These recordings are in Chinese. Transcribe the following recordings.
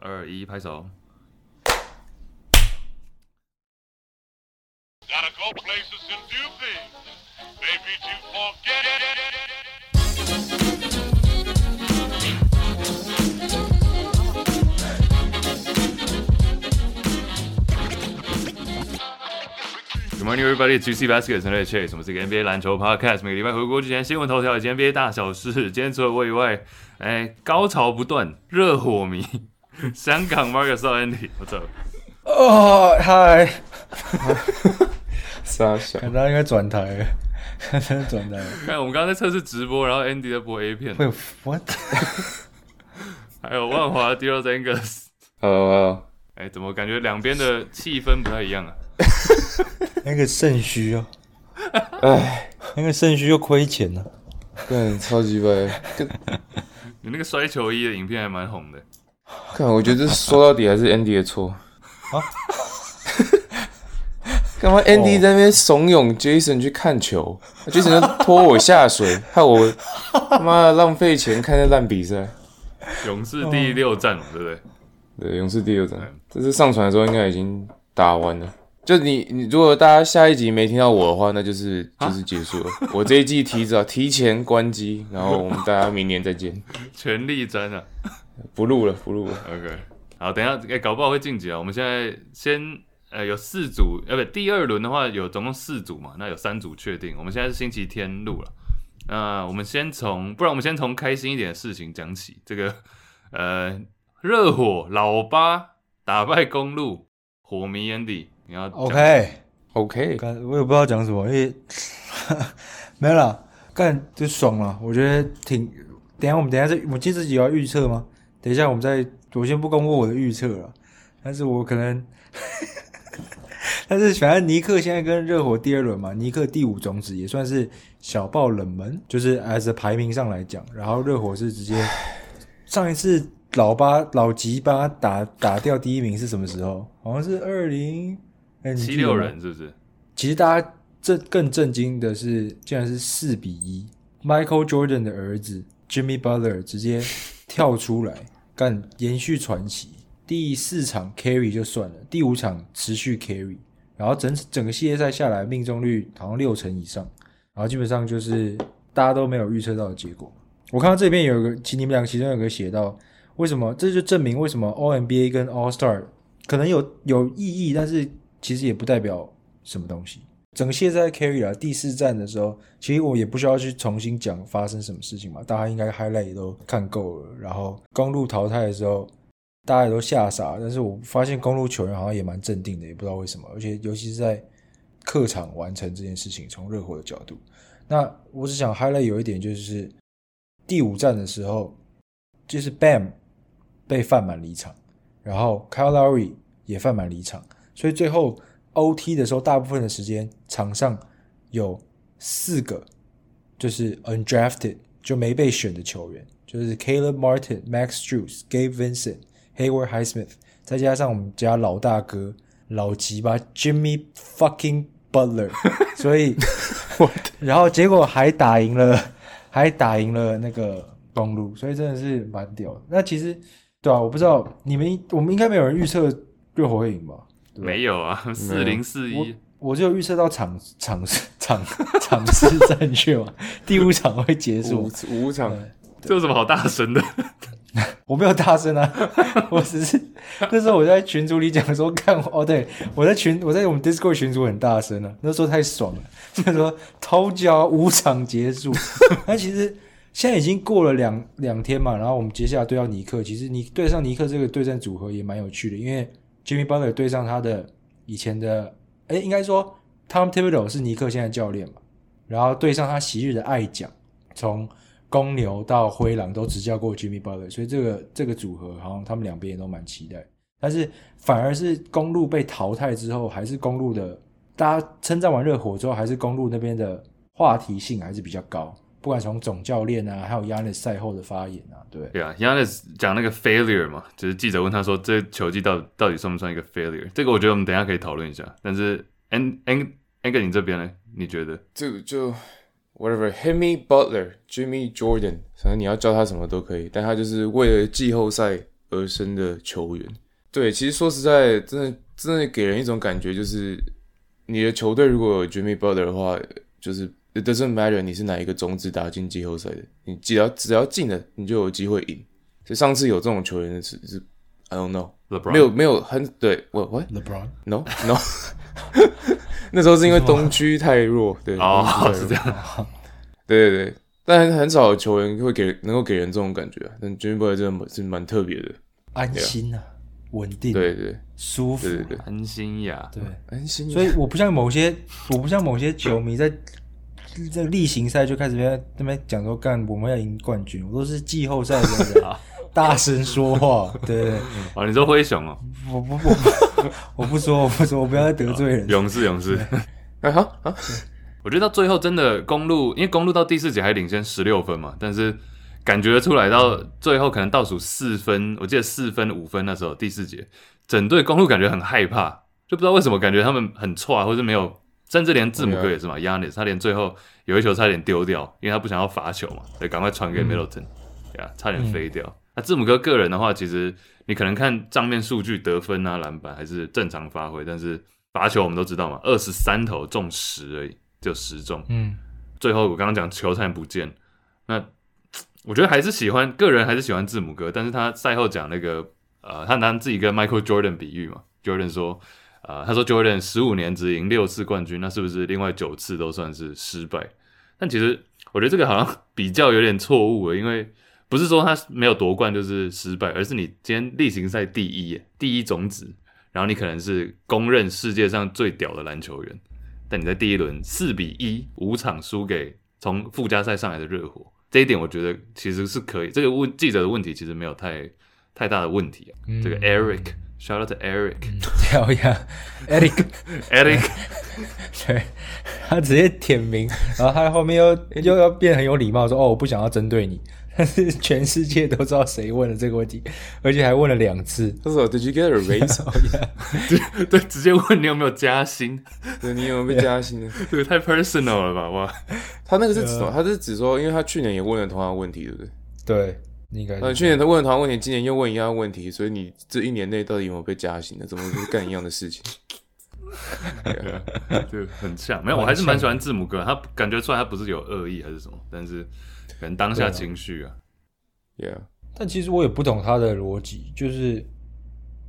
二一，拍手。Good morning, everybody. It's Juicy Baskets and Chase，我们是一个 NBA 篮球 Podcast，每个礼拜回顾之前新闻头条以及 NBA 大小事。今天除了我以外，哎，高潮不断，热火迷。香港 Marcus Andy，What's up？哦，嗨，傻笑，看他应该转台，看他转台。看我们刚刚在测试直播，然后 Andy 在播 A 片。Wait, what？还有万华 DeRozan，呃，哎，怎么感觉两边的气氛不太一样啊？那个肾虚哦，哎，那个肾虚又亏钱了，对，超级白。你那个摔球衣的影片还蛮红的。看，我觉得说到底还是 Andy 的错。啊？干嘛 Andy 在那边怂恿 Jason 去看球，Jason 就拖我下水，害我他妈的浪费钱看那烂比赛。勇士第六战嘛，对不对？对，勇士第六战。这次上传的时候应该已经打完了。就你，你如果大家下一集没听到我的话，那就是就是结束了。我这一季提早提前关机，然后我们大家明年再见。全力战啊！不录了，不录了。OK，好，等一下，哎、欸，搞不好会晋级啊。我们现在先，呃，有四组，呃，不，第二轮的话有总共四组嘛，那有三组确定。我们现在是星期天录了，那我们先从，不然我们先从开心一点的事情讲起。这个，呃，热火老八打败公鹿，火迷 Andy，你要 OK OK，我也不知道讲什么，因为 没了，干就爽了，我觉得挺。等下，我们等下再，我接自己要预测吗？等一下，我们再，我先不公布我的预测了。但是我可能，但是反正尼克现在跟热火第二轮嘛，尼克第五种子也算是小爆冷门，就是 as 排名上来讲，然后热火是直接上一次老八老吉巴打打掉第一名是什么时候？好像是二零七六人，是不是？其实大家这更震惊的是，竟然是四比一，Michael Jordan 的儿子。Jimmy Butler 直接跳出来干延续传奇，第四场 carry 就算了，第五场持续 carry，然后整整个系列赛下来命中率好像六成以上，然后基本上就是大家都没有预测到的结果。我看到这边有个，其实你们两个其中有个写到，为什么这就证明为什么 All NBA 跟 All Star 可能有有意义，但是其实也不代表什么东西。整个系列赛 carry 了第四站的时候，其实我也不需要去重新讲发生什么事情嘛，大家应该 highlight 也都看够了。然后公路淘汰的时候，大家也都吓傻，但是我发现公路球员好像也蛮镇定的，也不知道为什么，而且尤其是在客场完成这件事情，从热火的角度，那我只想 highlight 有一点就是第五站的时候，就是 Bam 被犯满离场，然后 Kyle Lowry 也犯满离场，所以最后。OT 的时候，大部分的时间场上有四个就是 undrafted 就没被选的球员，就是 Caleb Martin、Max Juice、Gabe Vincent、Hayward Highsmith，再加上我们家老大哥老吉巴 Jimmy fucking Butler，所以，然后结果还打赢了，还打赢了那个公路，所以真的是蛮屌的。那其实对啊，我不知道你们，我们应该没有人预测热火会赢吧？没有啊，四零四一，我就预测到场场场 场次正确嘛，第五场会结束，五,五场，这有什么好大声的？我没有大声啊，我只是那时候我在群组里讲说看哦，对我在群我在我们 Discord 群组很大声啊，那时候太爽了，就说偷脚五场结束，那其实现在已经过了两两天嘛，然后我们接下来对到尼克，其实你对上尼克这个对战组合也蛮有趣的，因为。Jimmy Butler 对上他的以前的，哎，应该说 Tom Thibodeau 是尼克现在教练嘛，然后对上他昔日的爱将，从公牛到灰狼都执教过 Jimmy Butler，所以这个这个组合好像他们两边也都蛮期待。但是反而是公鹿被淘汰之后，还是公鹿的大家称赞完热火之后，还是公鹿那边的话题性还是比较高。不管从总教练啊，还有 Giannis 赛后的发言啊，对，对啊，Giannis 讲那个 failure 嘛，就是记者问他说，这球技到到底算不算一个 failure？这个我觉得我们等一下可以讨论一下。但是 An An Angus 你这边呢？你觉得？这个就 whatever，Himmy Butler、Jimmy Jordan，反正你要叫他什么都可以，但他就是为了季后赛而生的球员。对，其实说实在，真的真的给人一种感觉，就是你的球队如果有 Jimmy Butler 的话，就是。It doesn't matter 你是哪一个种子打进季后赛的，你只要只要进了，你就有机会赢。所以上次有这种球员的是是，I don't know，LeBron 没有没有很对，我我 LeBron，No No，那时候是因为东区太弱，对哦是这样，对对对，但很少有球员会给能够给人这种感觉啊。但 Jimmy Butler 真的是蛮特别的，安心啊，稳定，对对。舒服，安心呀，对。安心。所以我不像某些，我不像某些球迷在。这例行赛就开始在那边讲说干我们要赢冠军，我都是季后赛的 大声说话，对对对。哦，你说灰熊哦？我不不不，我不说我不说，我不要再得罪人。勇士勇士，哎好好，我觉得到最后真的公路，因为公路到第四节还领先十六分嘛，但是感觉出来到最后可能倒数四分，我记得四分五分那时候第四节，整队公路感觉很害怕，就不知道为什么感觉他们很差，或是没有。甚至连字母哥也是嘛，Giannis 他连最后有一球差点丢掉，因为他不想要罚球嘛，所以赶快传给 Middleton，呀、嗯，差点飞掉。那、字母哥个人的话，其实你可能看账面数据得分啊、篮板还是正常发挥，但是罚球我们都知道嘛，二十三投中十而已，就十中。嗯，最后我刚刚讲球差点不见，那 我觉得还是喜欢个人还是喜欢字母哥，但是他赛后讲那个呃，他拿自己跟 Michael Jordan 比喻嘛，Jordan 说。啊、呃，他说 Jordan 十五年只赢六次冠军，那是不是另外九次都算是失败？但其实我觉得这个好像 比较有点错误了，因为不是说他没有夺冠就是失败，而是你今天例行赛第一，第一种子，然后你可能是公认世界上最屌的篮球员，但你在第一轮四比一五场输给从附加赛上来的热火，这一点我觉得其实是可以。这个问记者的问题其实没有太太大的问题啊，嗯、这个 Eric。Shout out to Eric，跳一下，Eric，Eric，对，他直接点名，然后他后面又又要变很有礼貌说：“哦，我不想要针对你。”但是全世界都知道谁问了这个问题，而且还问了两次。他说：“Did you get a raise？” 对对，直接问你有没有加薪？对，你有没有被加薪？这个太 personal 了吧？哇，他那个是指什么？他是指说，因为他去年也问了同样的问题，对不对？对。应该呃，去年他问了同样问题，今年又问一样的问题，所以你这一年内到底有没有被加薪呢？怎么会干一样的事情？就很像，没有，我还是蛮喜欢字母哥，他感觉出来他不是有恶意还是什么，但是可能当下情绪啊，Yeah。但其实我也不懂他的逻辑，就是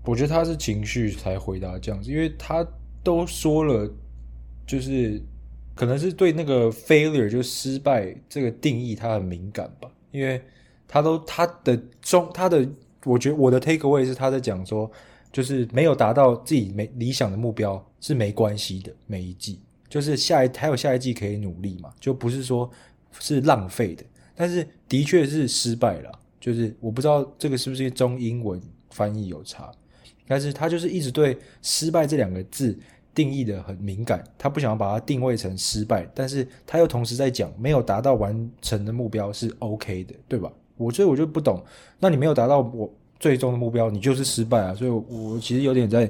我觉得他是情绪才回答这样子，因为他都说了，就是可能是对那个 failure 就失败这个定义他很敏感吧，因为。他都他的中他的，我觉得我的 take away 是他在讲说，就是没有达到自己没理想的目标是没关系的，每一季。就是下一还有下一季可以努力嘛，就不是说是浪费的，但是的确是失败了，就是我不知道这个是不是中英文翻译有差，但是他就是一直对失败这两个字定义的很敏感，他不想要把它定位成失败，但是他又同时在讲没有达到完成的目标是 OK 的，对吧？我所以我就不懂，那你没有达到我最终的目标，你就是失败啊！所以我，我其实有点在，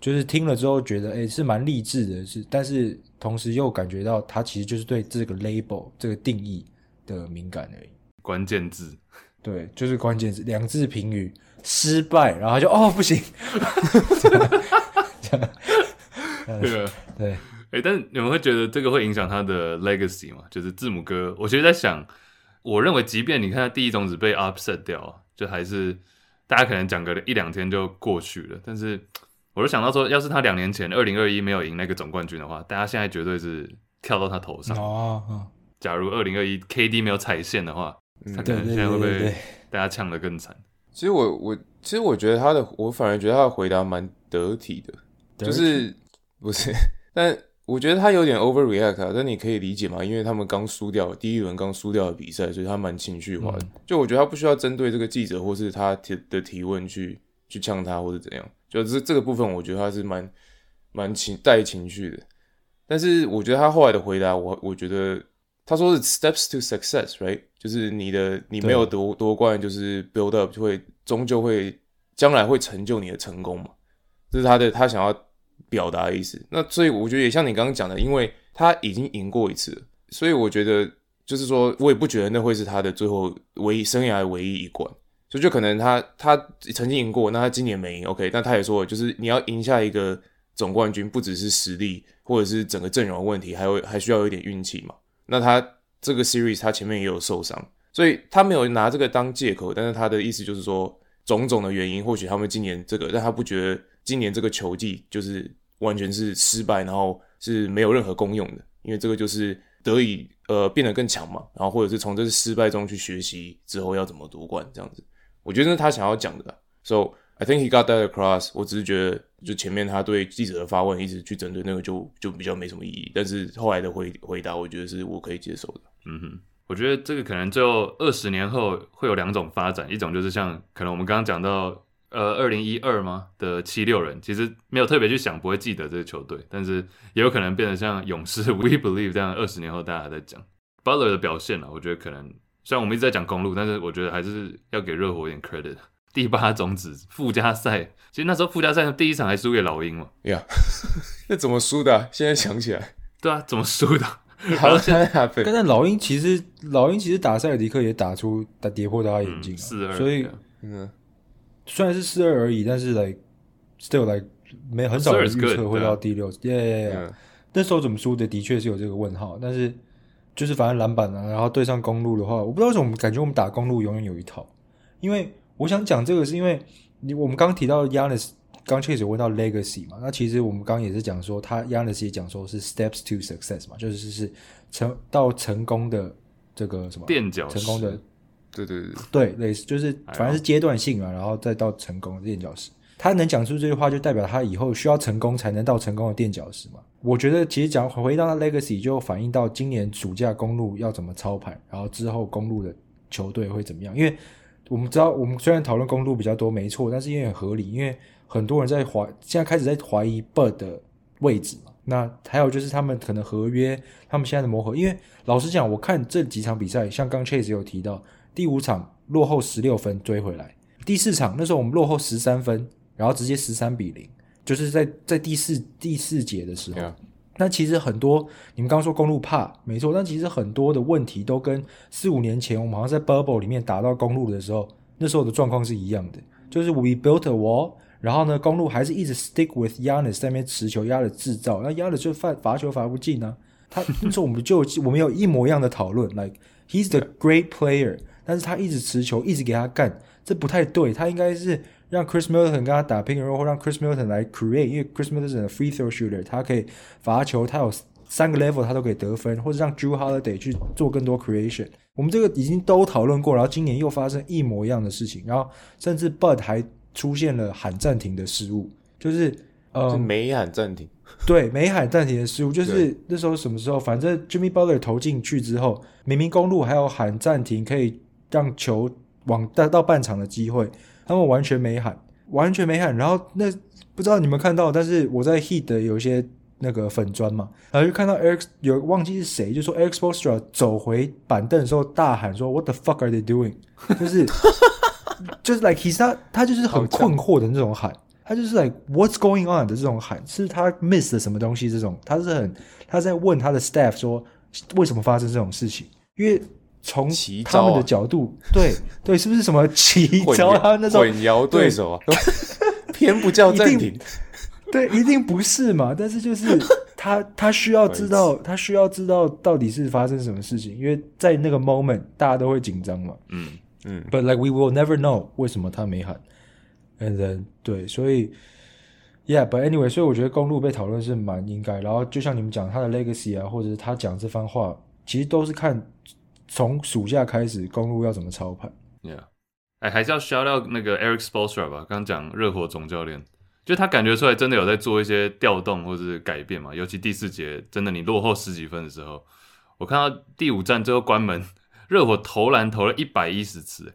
就是听了之后觉得，哎，是蛮励志的，是，但是同时又感觉到他其实就是对这个 label 这个定义的敏感而已。关键字，对，就是关键字，两字评语，失败，然后就哦不行，对哎，但你们会觉得这个会影响他的 legacy 吗？就是字母哥，我其实在想。我认为，即便你看他第一种子被 upset 掉，就还是大家可能讲个一两天就过去了。但是，我就想到说，要是他两年前二零二一没有赢那个总冠军的话，大家现在绝对是跳到他头上。哦，哦假如二零二一 KD 没有踩线的话，嗯、他可能现在会被大家呛得更惨。其实我我其实我觉得他的，我反而觉得他的回答蛮得体的，体就是不是？但我觉得他有点 overreact 啊，但你可以理解嘛，因为他们刚输掉第一轮刚输掉的比赛，所以他蛮情绪化的。嗯、就我觉得他不需要针对这个记者或是他提的提问去去呛他或者怎样，就是这个部分我觉得他是蛮蛮情带情绪的。但是我觉得他后来的回答，我我觉得他说是 steps to success，right？就是你的你没有夺夺冠，就是 build up 就会终究会将来会成就你的成功嘛，这是他的他想要表达的意思。那所以我觉得也像你刚刚讲的，因为他已经赢过一次，所以我觉得就是说我也不觉得那会是他的最后唯一生涯唯一一冠。所以就可能他他曾经赢过，那他今年没赢，OK？但他也说，就是你要赢下一个总冠军，不只是实力或者是整个阵容问题，还有还需要有一点运气嘛。那他。这个 series 他前面也有受伤，所以他没有拿这个当借口。但是他的意思就是说，种种的原因，或许他们今年这个，但他不觉得今年这个球季就是完全是失败，然后是没有任何功用的。因为这个就是得以呃变得更强嘛，然后或者是从这次失败中去学习之后要怎么夺冠这样子。我觉得是他想要讲的。So I think he got that across。我只是觉得，就前面他对记者的发问一直去针对那个就，就比较没什么意义。但是后来的回回答，我觉得是我可以接受的。嗯哼，我觉得这个可能最后二十年后会有两种发展，一种就是像可能我们刚刚讲到，呃，二零一二吗？的七六人，其实没有特别去想，不会记得这个球队，但是也有可能变得像勇士 We Believe 这样，二十年后大家在讲。Butler 的表现啊，我觉得可能虽然我们一直在讲公路，但是我觉得还是要给热火一点 credit。第八种子附加赛，其实那时候附加赛第一场还输给老鹰嘛，呀，那怎么输的啊？现在想起来，对啊，怎么输的？好像刚才老鹰其实老鹰其实打塞尔迪克也打出打跌破大家眼镜，四二，所以嗯，虽然是四二而已，但是 like still like 没很少人预测会到第六，耶耶耶，那时候怎么输的的确是有这个问号，但是就是反正篮板啊，然后对上公路的话，我不知道为什么感觉我们打公路永远有一套，因为我想讲这个是因为你我们刚提到 Giannis。刚确实问到 legacy 嘛，那其实我们刚刚也是讲说，他 Giannis 也讲说是 steps to success 嘛，就是是成到成功的这个什么垫脚，成功的，对对对对，类似就是反正是阶段性嘛，然后再到成功的垫脚石。他能讲出这句话，就代表他以后需要成功才能到成功的垫脚石嘛。我觉得其实讲回到他 legacy，就反映到今年暑假公路要怎么操盘，然后之后公路的球队会怎么样。因为我们知道，我们虽然讨论公路比较多，没错，但是因为很合理，因为。很多人在怀，现在开始在怀疑 Bird 的位置嘛。那还有就是他们可能合约，他们现在的磨合。因为老实讲，我看这几场比赛，像刚 Chase 有提到，第五场落后十六分追回来，第四场那时候我们落后十三分，然后直接十三比零，就是在在第四第四节的时候。Yeah. 那其实很多你们刚刚说公路怕没错，但其实很多的问题都跟四五年前我们好像在 Bubble 里面打到公路的时候，那时候的状况是一样的，就是 We built a wall。然后呢，公路还是一直 stick with Giannis 在那边持球压的制造，那 Giannis 就罚罚球罚不进呢、啊。他那时候我们就我们有一模一样的讨论，like he's the great player，但是他一直持球，一直给他干，这不太对。他应该是让 Chris Middleton 跟他打 pick and roll，或让 Chris Middleton 来 create，因为 Chris Middleton 是 free throw shooter，他可以罚球，他有三个 level 他都可以得分，或者让 Jrue Holiday 去做更多 creation。我们这个已经都讨论过，然后今年又发生一模一样的事情，然后甚至 Bud 还。出现了喊暂停的失误，就是呃，是没喊暂停，对，没喊暂停的失误，就是那时候什么时候？反正 Jimmy Butler 投进去之后，明明公路还有喊暂停，可以让球往带到半场的机会，他们完全没喊，完全没喊。然后那不知道你们看到，但是我在 Heat 的有一些那个粉砖嘛，然后就看到 Eric 有忘记是谁，就说 Eric p o s t r a 走回板凳的时候大喊说 “What the fuck are they doing？” 就是。就是 like he's not，他就是很困惑的那种喊，他就是 like what's going on 的这种喊，是他 miss 了什么东西？这种他是很他在问他的 staff 说为什么发生这种事情？因为从他们的角度，啊、对对，是不是什么 奇招？他那种混淆对手啊，偏不叫暂停，对，一定不是嘛？但是就是 他他需要知道，他需要知道到底是发生什么事情，因为在那个 moment 大家都会紧张嘛，嗯。嗯，But like we will never know 为什么他没喊，and then 对，所以，yeah，but anyway，所以我觉得公路被讨论是蛮应该。然后就像你们讲他的 legacy 啊，或者是他讲这番话，其实都是看从暑假开始公路要怎么操盘。Yeah，哎，还是要 shout out 那个 Eric Spoelstra 吧。刚刚讲热火总教练，就他感觉出来真的有在做一些调动或者是改变嘛。尤其第四节真的你落后十几分的时候，我看到第五站最后关门，热火投篮投了一百一十次。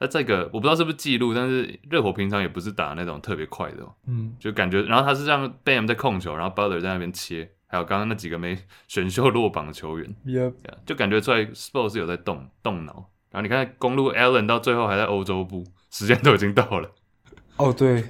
那这个我不知道是不是记录，但是热火平常也不是打那种特别快的，嗯，就感觉，然后他是让 Bam 在控球，然后 Butler 在那边切，还有刚刚那几个没选秀落榜的球员，Yep，就感觉出来 Spo 是有在动动脑。然后你看公路 Allen 到最后还在欧洲部，时间都已经到了。哦，对，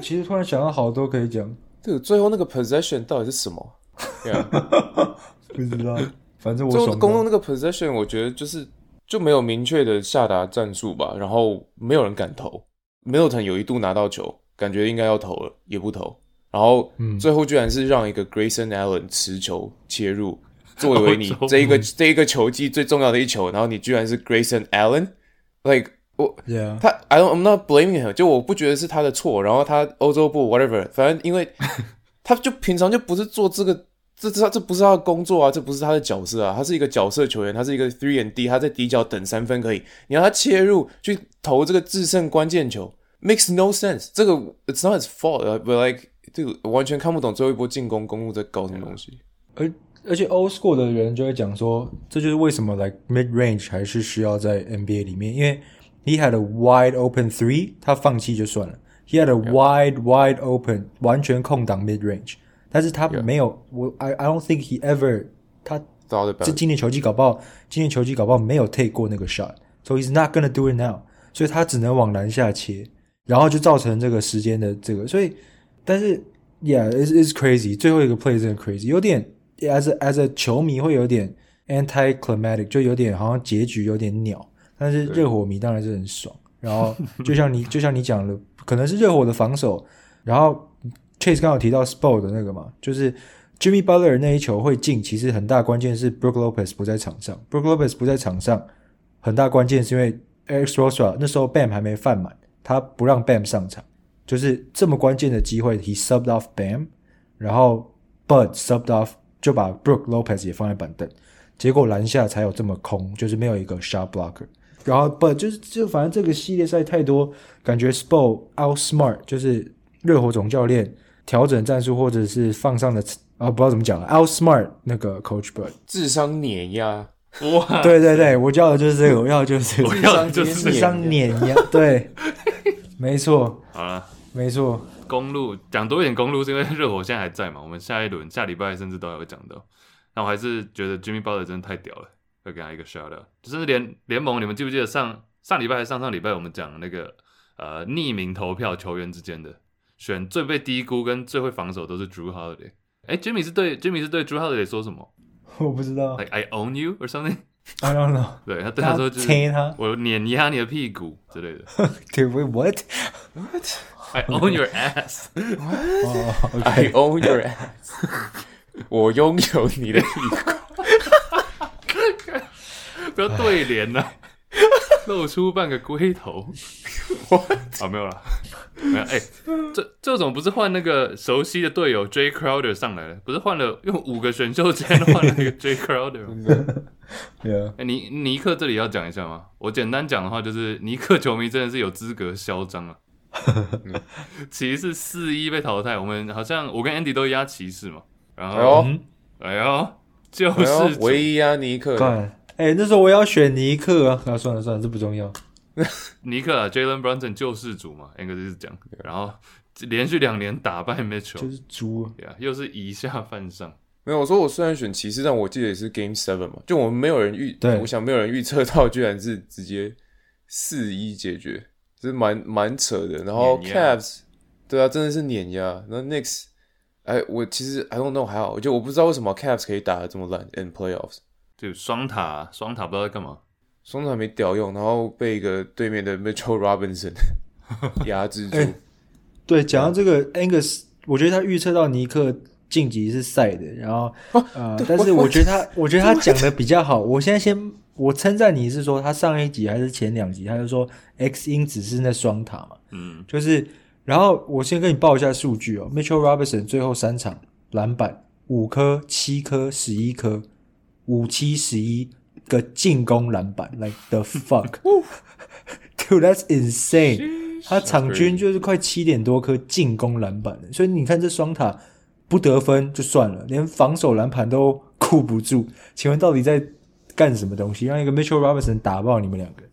其实突然想到好多可以讲。这个最后那个 possession 到底是什么？不知道，反正我最后公路那个 possession，我觉得就是。就没有明确的下达战术吧，然后没有人敢投。Middleton 有一度拿到球，感觉应该要投了，也不投。然后最后居然是让一个 Grayson Allen 持球切入，作为你这一个这一个球季最重要的一球，然后你居然是 Grayson Allen，like 我，Yeah. 他 I don't I'm not blaming him，就我不觉得是他的错。然后他欧洲部 whatever，反正因为 他就平常就不是做这个。这这这不是他的工作啊，这不是他的角色啊，他是一个角色球员，他是一个 three and D，他在底角等三分可以，你让他切入去投这个制胜关键球，makes no sense。这个 it's not his fault，but like 这个完全看不懂最后一波进攻公路在搞什么东西。而而且 old school 的人就会讲说，这就是为什么 like mid range 还是需要在 NBA 里面，因为 he had a wide open three，他放弃就算了，he had a wide wide open 完全空档 mid range。但是他没有.我，I I don't think he ever 他这今年球季搞不好，今年球季搞不好没有 take 过那个 shot，so he's not gonna do it now，所以他只能往篮下切，然后就造成这个时间的这个，所以但是 yeah，it's it's crazy，最后一个 play 真的 crazy，有点 as a, as a 球迷会有点 anti-climatic，就有点好像结局有点鸟，但是热火迷当然是很爽，然后 就像你就像你讲的，可能是热火的防守，然后。Chase 刚好提到 Spo 的那个嘛，就是 Jimmy Butler 那一球会进，其实很大关键是 Brook Lopez 不在场上。Brook Lopez 不在场上，很大关键是因为 Alex Spoelstra 那时候 Bam 还没犯满，他不让 Bam 上场，就是这么关键的机会，He subbed off Bam，然后 Bud subbed off 就把 Brook Lopez 也放在板凳，结果篮下才有这么空，就是没有一个 shot blocker。然后 Bud 就是就反正这个系列赛太多，感觉 Spo outsmart 就是热火总教练。调整战术，或者是放上的啊，不知道怎么讲了。Outsmart 那个 Coach Bud 智商碾压哇！对对对，我要的就是这个，我要的就是这个，我要的就是智商碾压。对，没错。好了，没错。公路讲多一点，公路是因为热火现在还在嘛？我们下一轮下礼拜甚至都还会讲到。但我还是觉得 Jimmy Butler 真的太屌了，要给他一个 shout out。就是联联盟，你们记不记得上上礼拜还是上上礼拜我们讲那个呃匿名投票球员之间的？选最被低估跟最会防守都是 Drew Holiday。哎，Jimmy 是对 Jimmy 是对 Drew Holiday 说什么？我不知道。Like I own you or something? I don't know。对他对他说就是他我碾压你的屁股之类的。对，Wait what? What? I own your ass. I own your ass. 我拥有你的屁股。不要对联呐，露出半个龟头。我啊没有了。没有哎，这这种不是换那个熟悉的队友 Jay Crowder 上来了，不是换了用五个选秀签换了一个 Jay Crowder 吗？对啊，哎，尼尼克这里要讲一下吗？我简单讲的话就是，尼克球迷真的是有资格嚣张啊！骑士四一被淘汰，我们好像我跟 Andy 都压骑士嘛，然后哎呦，哎呦就是唯一压尼克，哎，那时候我要选尼克啊，啊算了算了，这不重要。尼克啊，Jalen Brunson 救世主嘛，应该就是讲，然后连续两年打败 Mitchell，就是猪啊，又是以下犯上。没有，我说我虽然选骑士，但我记得也是 Game Seven 嘛，就我们没有人预，对，我想没有人预测到，居然是直接四一解决，这是蛮蛮扯的。然后 Cavs，对啊，真的是碾压。然后 Knicks，哎，我其实 I don't know 还好，就我不知道为什么 Cavs 可以打得这么烂 in playoffs，就双塔，双塔不知道在干嘛。双塔没屌用，然后被一个对面的 Mitchell Robinson 压制住。欸、对，讲到这个 Angus，我觉得他预测到尼克晋级是赛的，然后、啊、呃，但是我觉得他，我觉得他讲的比较好。我现在先我称赞你是说他上一集还是前两集，他就说 X 因子是那双塔嘛，嗯，就是，然后我先跟你报一下数据哦，Mitchell Robinson 最后三场篮板五颗、七颗、十一颗，五七十一。个进攻篮板，like the fuck，Dude，that's insane！他场均就是快七点多颗进攻篮板，所以你看这双塔不得分就算了，连防守篮板都顾不住。请问到底在干什么东西，让一个 Mitchell Robinson 打爆你们两个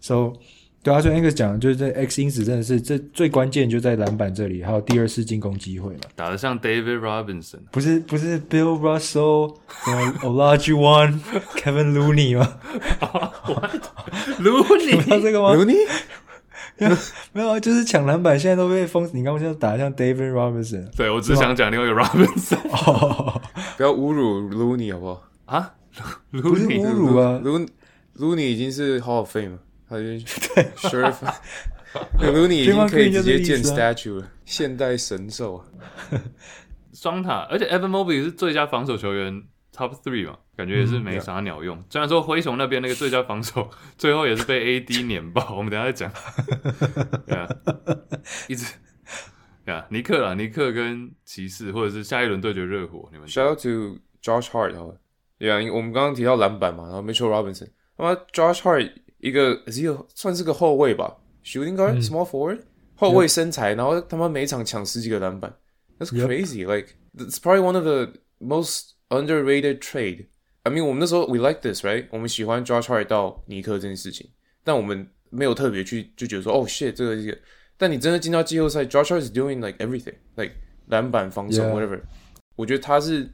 ？So 对啊，所以 Angus 讲，就是这 X 因子真的是这最关键就在篮板这里，还有第二次进攻机会嘛。打得像 David Robinson，不是不是 Bill Russell、Olajuwon、Kevin Looney 吗？Looney，知道这个吗？Looney，没有啊，就是抢篮板，现在都被封。你刚刚现在打得像 David Robinson，对我只想讲另外一个 Robinson。哦，不要侮辱 Looney 好不好？啊，不是侮辱啊，Looney 已经是 Hall of Fame 了。他就 对，Looney 已经可以直接建 statue 了，现代神兽。双塔，而且 Evan Mobley 是最佳防守球员 top three 嘛，感觉也是没啥鸟用。虽然说灰熊那边那个最佳防守，最后也是被 AD 碾爆。我们等下再讲。对啊，一直对啊，尼克啊，尼克跟骑士，或者是下一轮对决热火，你们 shout out to Josh Hart？对啊，我们刚刚提到篮板嘛，然后 Mitchell Robinson，那么 Josh Hart。一个是一个算是个后卫吧，shooting guard、嗯、small forward，后卫身材，然后他们每场抢十几个篮板，That's crazy. Yep. Like it's probably one of the most underrated trade. I mean，我们那时候 we like this, right？我们喜欢 Josh Hart 到尼克这件事情，但我们没有特别去就觉得说，哦、oh, shit，这个这个。但你真的进到季后赛，Josh Hart is doing like everything，like 篮板、防守 whatever。Yeah. 我觉得他是，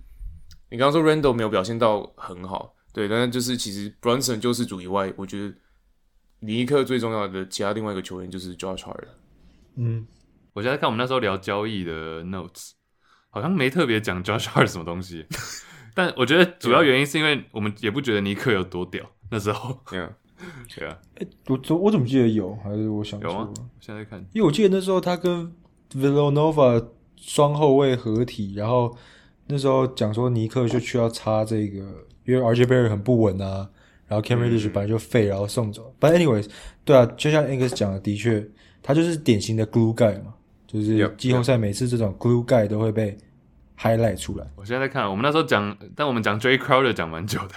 你刚刚说 Randle 没有表现到很好，对，但是就是其实 Brunson 救世主以外，我觉得。 尼克最重要的其他另外一个球员就是 Josh Hart。嗯，我现在看我们那时候聊交易的 notes，好像没特别讲 Josh Hart 什么东西。但我觉得主要原因是因为我们也不觉得尼克有多屌。那时候，对啊，对啊。哎，我怎我怎么记得有？还是我想错了？有吗？现在看，因为我记得那时候他跟 Villanova 双后卫合体，然后那时候讲说尼克就需要插这个，因为 RJ Barrett 很不稳啊。然后 Cam Reddish 本来就废，然后送走。But anyways，对啊，就像 Angus 讲的，的确，他就是典型的 glue guy 嘛，就是季后赛每次这种 glue guy 都会被 highlight 出来。我现在在看，我们那时候讲，但我们讲 Jae Crowder 讲蛮久的。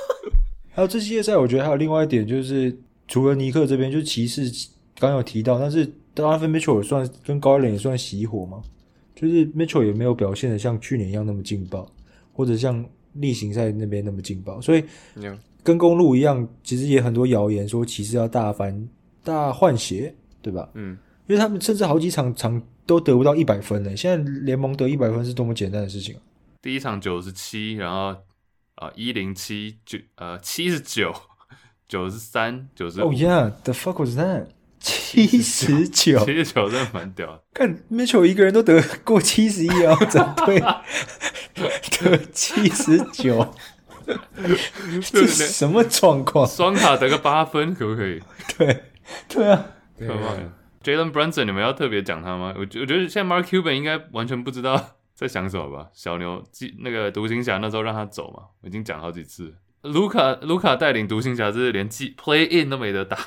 还有这系列赛，我觉得还有另外一点就是，除了尼克这边，就是骑士刚有提到，但是 Donovan Mitchell 也算跟 Garland 也算熄火嘛，就是 Mitchell 也没有表现的像去年一样那么劲爆，或者像例行赛那边那么劲爆，所以。Yeah. 跟公路一样，其实也很多谣言说骑士要大翻大换血，对吧？嗯，因为他们甚至好几场场都得不到一百分呢。现在联盟得一百分是多么简单的事情啊！第一场九十七，然后啊一零七九呃七十九 九十三九十。Oh yeah，the fuck was that？七十九，七十九真的蛮屌的。看 Mitchell 一个人都得过七十一啊，整队 得七十九。这是什么状况？双塔得个八分可不可以？对，对啊，太棒了。Jalen Brunson，你们要特别讲他吗？我觉我觉得现在 Mark Cuban 应该完全不知道在想什么吧？小牛记那个独行侠那时候让他走嘛，我已经讲好几次。卢卡卢卡带领独行侠是连季 Play In 都没得打，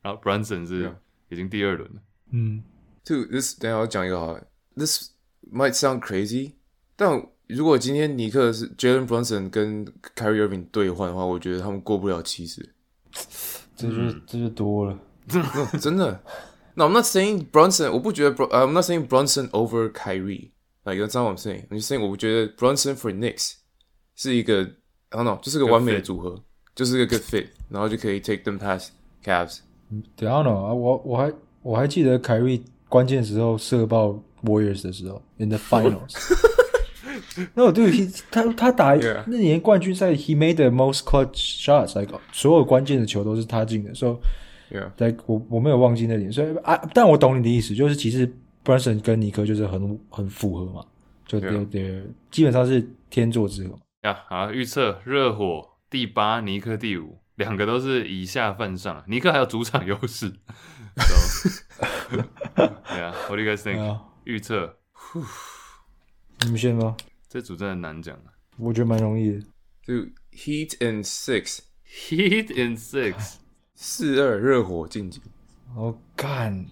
然后 Brunson 是已经第二轮了。嗯，To this，等下我讲一个好了。This might sound crazy，但。如果今天尼克是 Jalen Brunson 跟 Kyrie Irving 兑换的话，我觉得他们过不了七十。这就这就多了，真的。No, I'm not saying Brunson，我不觉得 Br I'm not saying Brunson over Kyrie。Like that's what I'm saying。I'm saying 我觉得 Brunson for Knicks 是一个，I don't know，就是个完美的组合，就是个 good fit，然后就可以 take them past Cavs。I don't know 啊，我我还我还记得 Kyrie 关键时候射爆 Warriors 的时候，in the finals。那我对他他打那年冠军赛，He made the most clutch shots，like 所有关键的球都是他进的，所以，like 我我没有忘记那点，所以啊，但我懂你的意思，就是其实 Brunson 跟尼克就是很很符合嘛，就对对，基本上是天作之合。呀，好，预测热火第八，尼克第五，两个都是以下犯上，尼克还有主场优势。对啊，What do you guys think？预测，你们先吧。这组真的难讲，我觉得蛮容易的。就 Heat and Six，Heat and Six，四二热火晋级。我干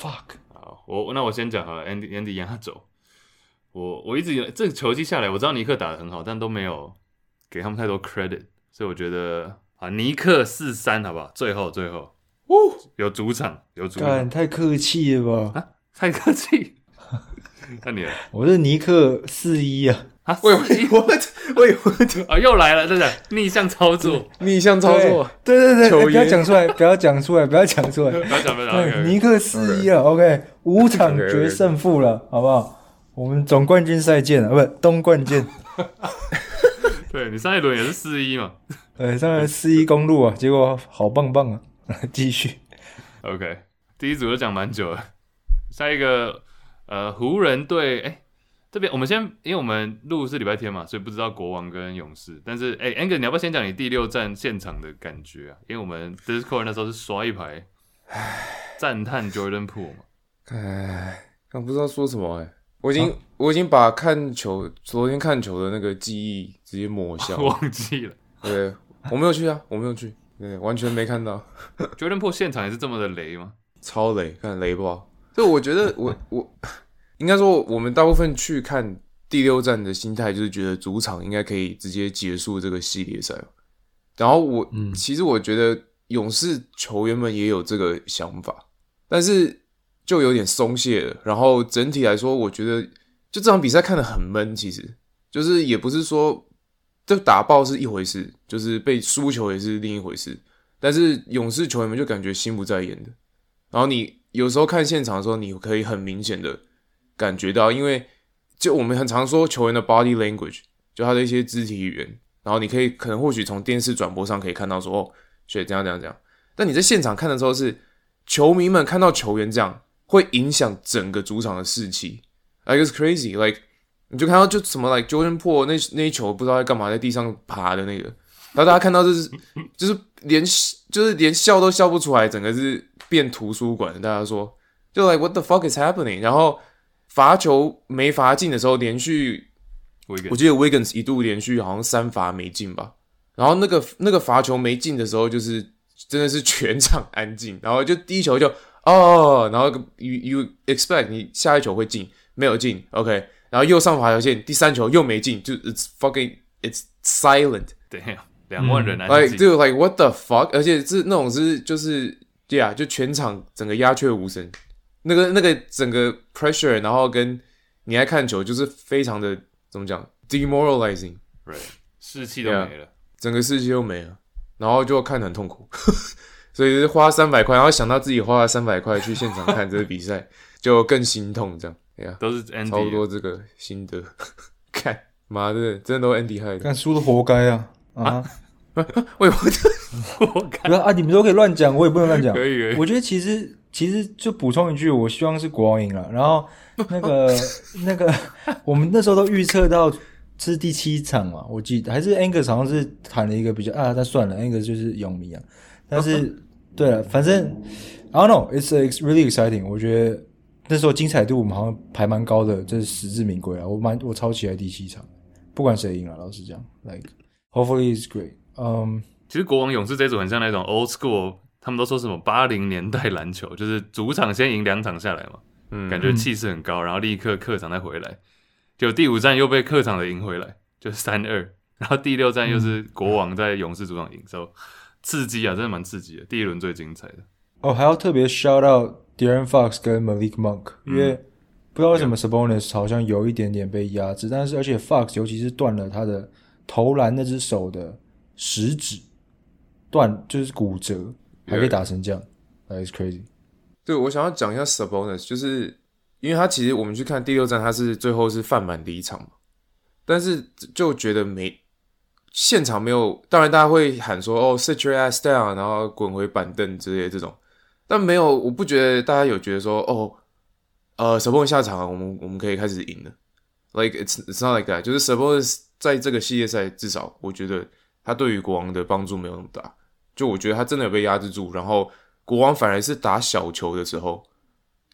，fuck！好，我那我先讲好了，Andy Andy 压轴。我我一直以为这个球季下来，我知道尼克打的很好，但都没有给他们太多 credit，所以我觉得啊，尼克四三好不好？最后最后哦，有主场，有主场，太客气了吧？啊，太客气。那你，我是尼克四一啊。啊，喂喂我喂我 啊，又来了，真的逆向操作，逆向操作，对对对，不要讲出来，不要讲出来，不要讲出来，不要讲，不要讲。尼克四一啊，OK，五场决胜负了，好不好？我们总冠军赛见啊，不是东冠见。对，你上一轮也是四一嘛？对，上轮四一公路啊，结果好棒棒啊！继续，OK，第一组都讲蛮久了，下一个呃湖人队，哎。这边我们先，因为我们录是礼拜天嘛，所以不知道国王跟勇士。但是，哎，Angus，你要不要先讲你第六站现场的感觉啊？因为我们 Discord 那时候是刷一排，赞叹 Jordan Poole 嘛。哎，刚不知道说什么哎、欸，我已经、啊、我已经把看球昨天看球的那个记忆直接抹消，忘记了。对，我没有去啊，我没有去，对，完全没看到。Jordan Poole 现场也是这么的雷吗？超雷，看雷不好。就我觉得我我。应该说，我们大部分去看第六站的心态，就是觉得主场应该可以直接结束这个系列赛。然后我，嗯，其实我觉得勇士球员们也有这个想法，但是就有点松懈了。然后整体来说，我觉得就这场比赛看得很闷，其实就是也不是说就打爆是一回事，就是被输球也是另一回事。但是勇士球员们就感觉心不在焉的。然后你有时候看现场的时候，你可以很明显的。感觉到，因为就我们很常说球员的 body language，就他的一些肢体语言，然后你可以可能或许从电视转播上可以看到说，哦，学这样这样这样。但你在现场看的时候是，球迷们看到球员这样，会影响整个主场的士气。Like it's crazy，like 你就看到就什么 like Jordan p o o l 那那一球不知道在干嘛，在地上爬的那个，然后大家看到就是就是连就是连笑都笑不出来，整个是变图书馆。大家说就 like what the fuck is happening？然后。罚球没罚进的时候，连续，我记得 Wiggins 一度连续好像三罚没进吧。然后那个那个罚球没进的时候，就是真的是全场安静。然后就第一球就哦，然后 you you expect 你下一球会进，没有进，OK。然后又上罚球线，第三球又没进，就 it's fucking it's silent。对，两万人安静。Like 就 like what the fuck？而且是那种是就是对啊，就全场整个鸦雀无声。那个那个整个 pressure，然后跟你爱看球，就是非常的怎么讲，demoralizing，对，士气都没了。整个士气都没了，然后就看得很痛苦，所以就是花三百块，然后想到自己花了三百块去现场看这个比赛，就更心痛，这样，哎呀，都是 Andy 差不多这个心得，看妈的，真的都 Andy 害的，看输的活该啊啊！啊？为什么活该啊？你们都可以乱讲，我也不能乱讲，可以，我觉得其实。其实就补充一句，我希望是国王赢了。然后 那个那个，我们那时候都预测到是第七场嘛，我记得还是 Angus 好像是谈了一个比较啊，那算了，Angus 就是勇迷啊。但是 对了，反正 I don't know，it's really exciting。我觉得那时候精彩度我们好像排蛮高的，这是实至名归啊。我蛮我超期待第七场，不管谁赢了，老实讲，like hopefully it's great。嗯，其实国王勇士这组很像那种 old school。他们都说什么八零年代篮球，就是主场先赢两场下来嘛，嗯，感觉气势很高，然后立刻客场再回来，就第五战又被客场的赢回来，就三二，然后第六战又是国王在勇士主场赢，之后刺激啊，真的蛮刺激的，第一轮最精彩的。哦，还要特别 shout out De'Aaron Fox 跟 Malik Monk，因为不知道为什么 Sabonis 好像有一点点被压制，但是而且 Fox 尤其是断了他的投篮那只手的食指，断就是骨折。还可以打成这样，That is crazy。对，我想要讲一下 Sabonis，就是因为他其实我们去看第六站，他是最后是犯满离场嘛，但是就觉得没现场没有，当然大家会喊说哦，sit your ass down，然后滚回板凳之类这种，但没有，我不觉得大家有觉得说哦，呃，Sabonis 下场了，我们我们可以开始赢了，like it's it's not like that，就是 Sabonis 在这个系列赛至少我觉得他对于国王的帮助没有那么大。就我觉得他真的有被压制住，然后国王反而是打小球的时候，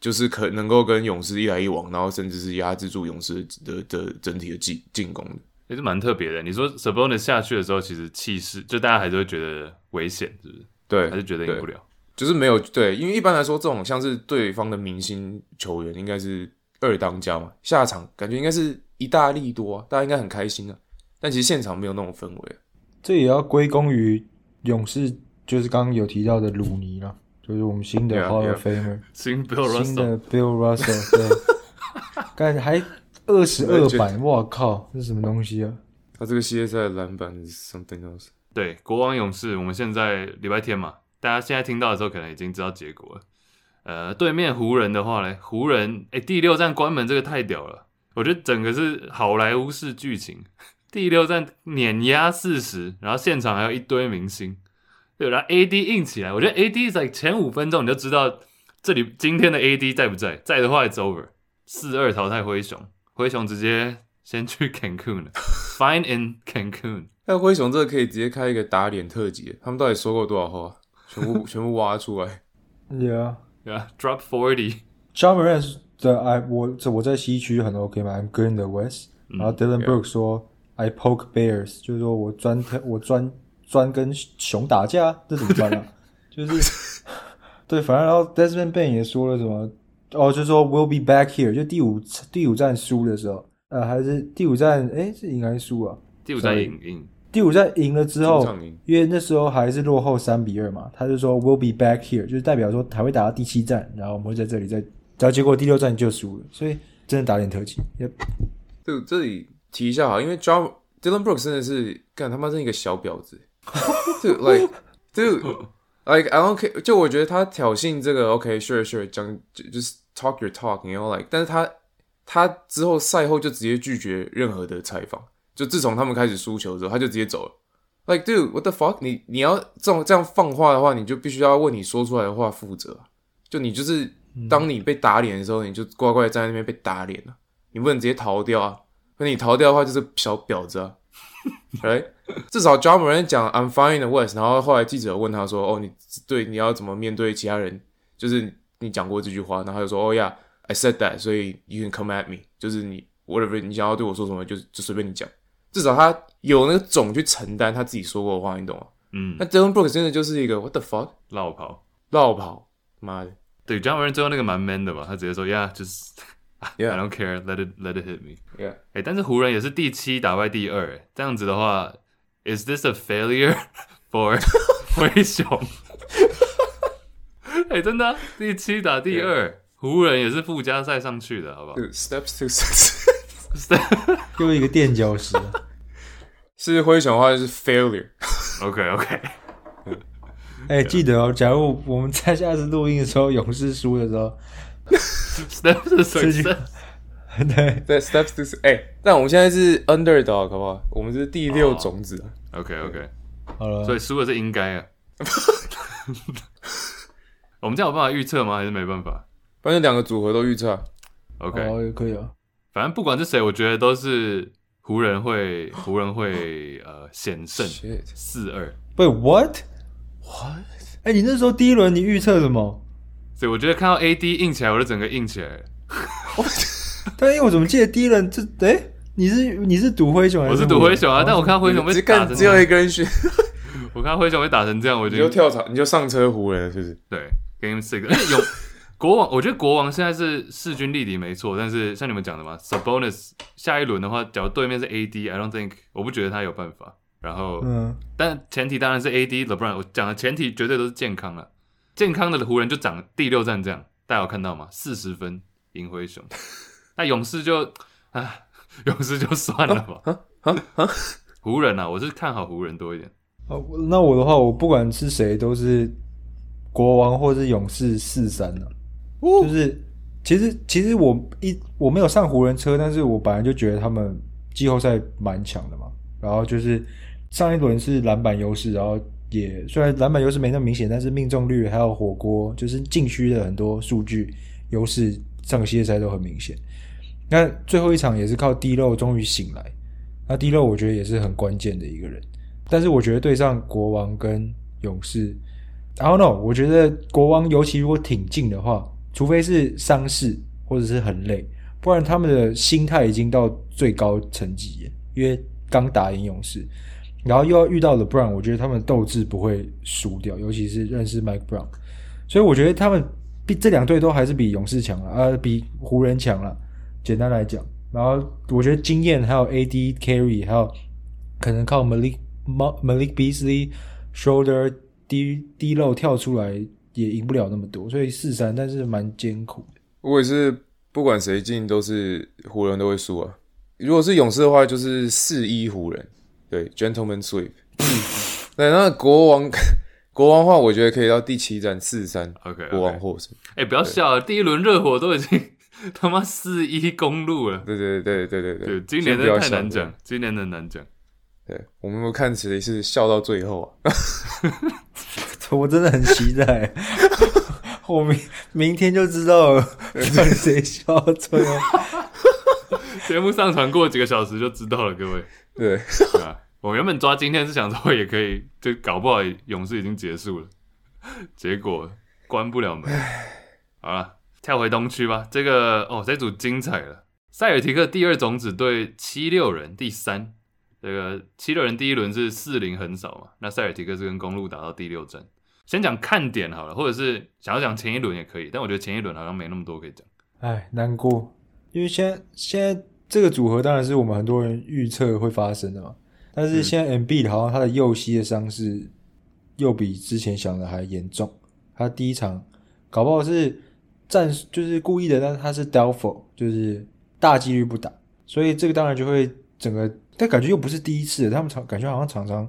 就是可能够跟勇士一来一往，然后甚至是压制住勇士的的，的整体的进进攻的，也是蛮特别的。你说 Sabonis 下去的时候，其实气势就大家还是会觉得危险，是不是？对，还是觉得赢不了，就是没有对，因为一般来说这种像是对方的明星球员，应该是二当家嘛，下场感觉应该是一大利多啊，大家应该很开心啊，但其实现场没有那种氛围，这也要归功于。勇士就是刚刚有提到的鲁尼啦，就是我们新的 Hall of Famer，新 Bill Russell，新的 Bill Russell，对，刚还二十二板，我靠，这是什么东西啊？他这个系列赛的篮板是 something else。对，国王勇士，我们现在礼拜天嘛，大家现在听到的时候可能已经知道结果了。呃，对面湖人的话呢，湖人哎，第六站关门这个太屌了，我觉得整个是好莱坞式剧情。第六站碾压四十，然后现场还有一堆明星。对，然后 AD 硬起来，我觉得 AD 在前五分钟你就知道这里今天的 AD 在不在，在的话 it's over，四二淘汰灰熊，灰熊直接先去 Cancun 了，Fine in Cancun。那灰熊这个可以直接开一个打脸特辑，他们到底说过多少话，全部 全部挖出来。Yeah, yeah, drop forty。Ja Morant 的 I 我这我在西区很 OK 嘛，I'm good in the West。然后 Dylan Brooks 说 I poke bears，就是说我专我专。专跟熊打架，这怎么办啊？就是对，反正然后 Desmond Bane 也说了什么哦，就是说 We'll be back here，就第五第五站输的时候，呃，还是第五站，哎，是赢还是输啊？第五站赢赢，第五站赢了之后，因为那时候还是落后三比二嘛，他就说 We'll be back here，就是代表说还会打到第七站，然后我们会在这里再，然后结果第六战就输了，所以真的打脸特技。Yep，对，这里提一下哈，因为 John Dillon Brooks 真的是干他妈是一个小婊子。就 like 就 like I don't care，就我觉得他挑衅这个 OK sure sure 讲就就是 talk your talk，you know like，但是他他之后赛后就直接拒绝任何的采访，就自从他们开始输球之后，他就直接走了。Like dude what the fuck，你你要这种这样放话的话，你就必须要为你说出来的话负责。就你就是当你被打脸的时候，你就乖乖站在那边被打脸了，你不能直接逃掉啊！那你逃掉的话，就是小婊子啊！Right? 至少 Ja Morant 讲 I'm fine in the West，然后后来记者问他说：“哦，你对你要怎么面对其他人？就是你讲过这句话，然后他就说：哦呀，I said that，所以 you can come at me，就是你 whatever 你想要对我说什么，就就随便你讲。至少他有那个种去承担他自己说过的话，你懂吗？嗯。那 Dillon Brooks 真的就是一个 What the fuck，落跑，落跑，妈的。对，Ja Morant 最后那个蛮 man 的吧？他直接说：Yeah，就是 Yeah，I don't care，let it let it hit me。Yeah，哎，但是湖人也是第七打败第二，这样子的话。Is this a failure for 灰熊？哎、欸，真的、啊，第七打第二.湖人也是附加赛上去的，好不好？Steps to success，又一个垫脚石。是灰熊的话就是 failure。OK OK。哎、欸，记得哦，假如我们在下次录音的时候，勇士输的时候，Steps to success。对对，Steps to 哎、欸，但我们现在是 Underdog，好不好？我们是第六种子。Oh, OK OK，好了，所以输了是应该啊。我们这样有办法预测吗？还是没办法？反正两个组合都预测。OK，哦，也可以啊。反正不管是谁，我觉得都是湖人会，湖人会 呃险胜四二。Wait, what？What？哎、欸，你那时候第一轮你预测什么？所以我觉得看到 AD 硬起来，我就整个硬起来了。但因为我怎么记得第一轮这哎、欸，你是你是赌灰熊还是？我是赌灰熊啊，但我看到灰熊被打成只有一个人选，我看到灰熊被打成这样，我就你就跳槽，你就上车湖人了，是不是？对，Game Six，有 国王，我觉得国王现在是势均力敌没错，但是像你们讲的嘛，Sabonis 下一轮的话，假如对面是 AD，I don't think，我不觉得他有办法。然后，嗯，但前提当然是 AD LeBron，我讲的前提绝对都是健康了，健康的湖人就涨第六战这样，大家有看到吗？四十分赢灰熊。那勇士就啊，勇士就算了吧。啊啊啊！湖人啊，我是看好湖人多一点。哦，那我的话，我不管是谁，都是国王或是勇士四三呢。就是其实其实我一我没有上湖人车，但是我本来就觉得他们季后赛蛮强的嘛。然后就是上一轮是篮板优势，然后也虽然篮板优势没那么明显，但是命中率还有火锅，就是禁区的很多数据优势，上个系列赛都很明显。那最后一场也是靠 D-Lo 终于醒来，那 D-Lo 我觉得也是很关键的一个人，但是我觉得对上国王跟勇士，I don't know，我觉得国王尤其如果挺进的话，除非是伤势或者是很累，不然他们的心态已经到最高层级，因为刚打赢勇士，然后又要遇到 LeBron，我觉得他们斗志不会输掉，尤其是认识 Mike Brown，所以我觉得他们比这两队都还是比勇士强了，啊，比湖人强了。简单来讲，然后我觉得经验还有 AD carry，还有可能靠 Malik Malik Beasley shoulder 低低漏跳出来，也赢不了那么多，所以四三，但是蛮艰苦的。我也是，不管谁进都是湖人都会输啊。如果是勇士的话，就是四一湖人，对，Gentleman Sweep。对，那国王国王的话，我觉得可以到第七站四三，OK，国王获胜。哎、不要笑了，第一轮热火都已经 他妈四一公路了。对对对对对对对，今年真的太难讲，今年的难讲。对，我们看谁是笑到最后啊！我真的很期待，我明明天就知道了，看谁笑到最后。节目上传过几个小时就知道了，各位。对，对啊。我原本抓今天是想说也可以，就搞不好勇士已经结束了，结果关不了门。好了，跳回东区吧。这个哦，这组精彩了。塞尔提克第二种子对七六人第三。这个七六人第一轮是四零横扫嘛？那塞尔提克是跟公路打到第六战。先讲看点好了，或者是想要讲前一轮也可以，但我觉得前一轮好像没那么多可以讲。哎，难过，因为现在现在这个组合当然是我们很多人预测会发生的嘛。但是现在 Embiid 好像他的右膝的伤势又比之前想的还严重。他第一场搞不好是战就是故意的，但是他是 doubtful，就是大几率不打。所以这个当然就会整个，但感觉又不是第一次，他们常感觉好像常常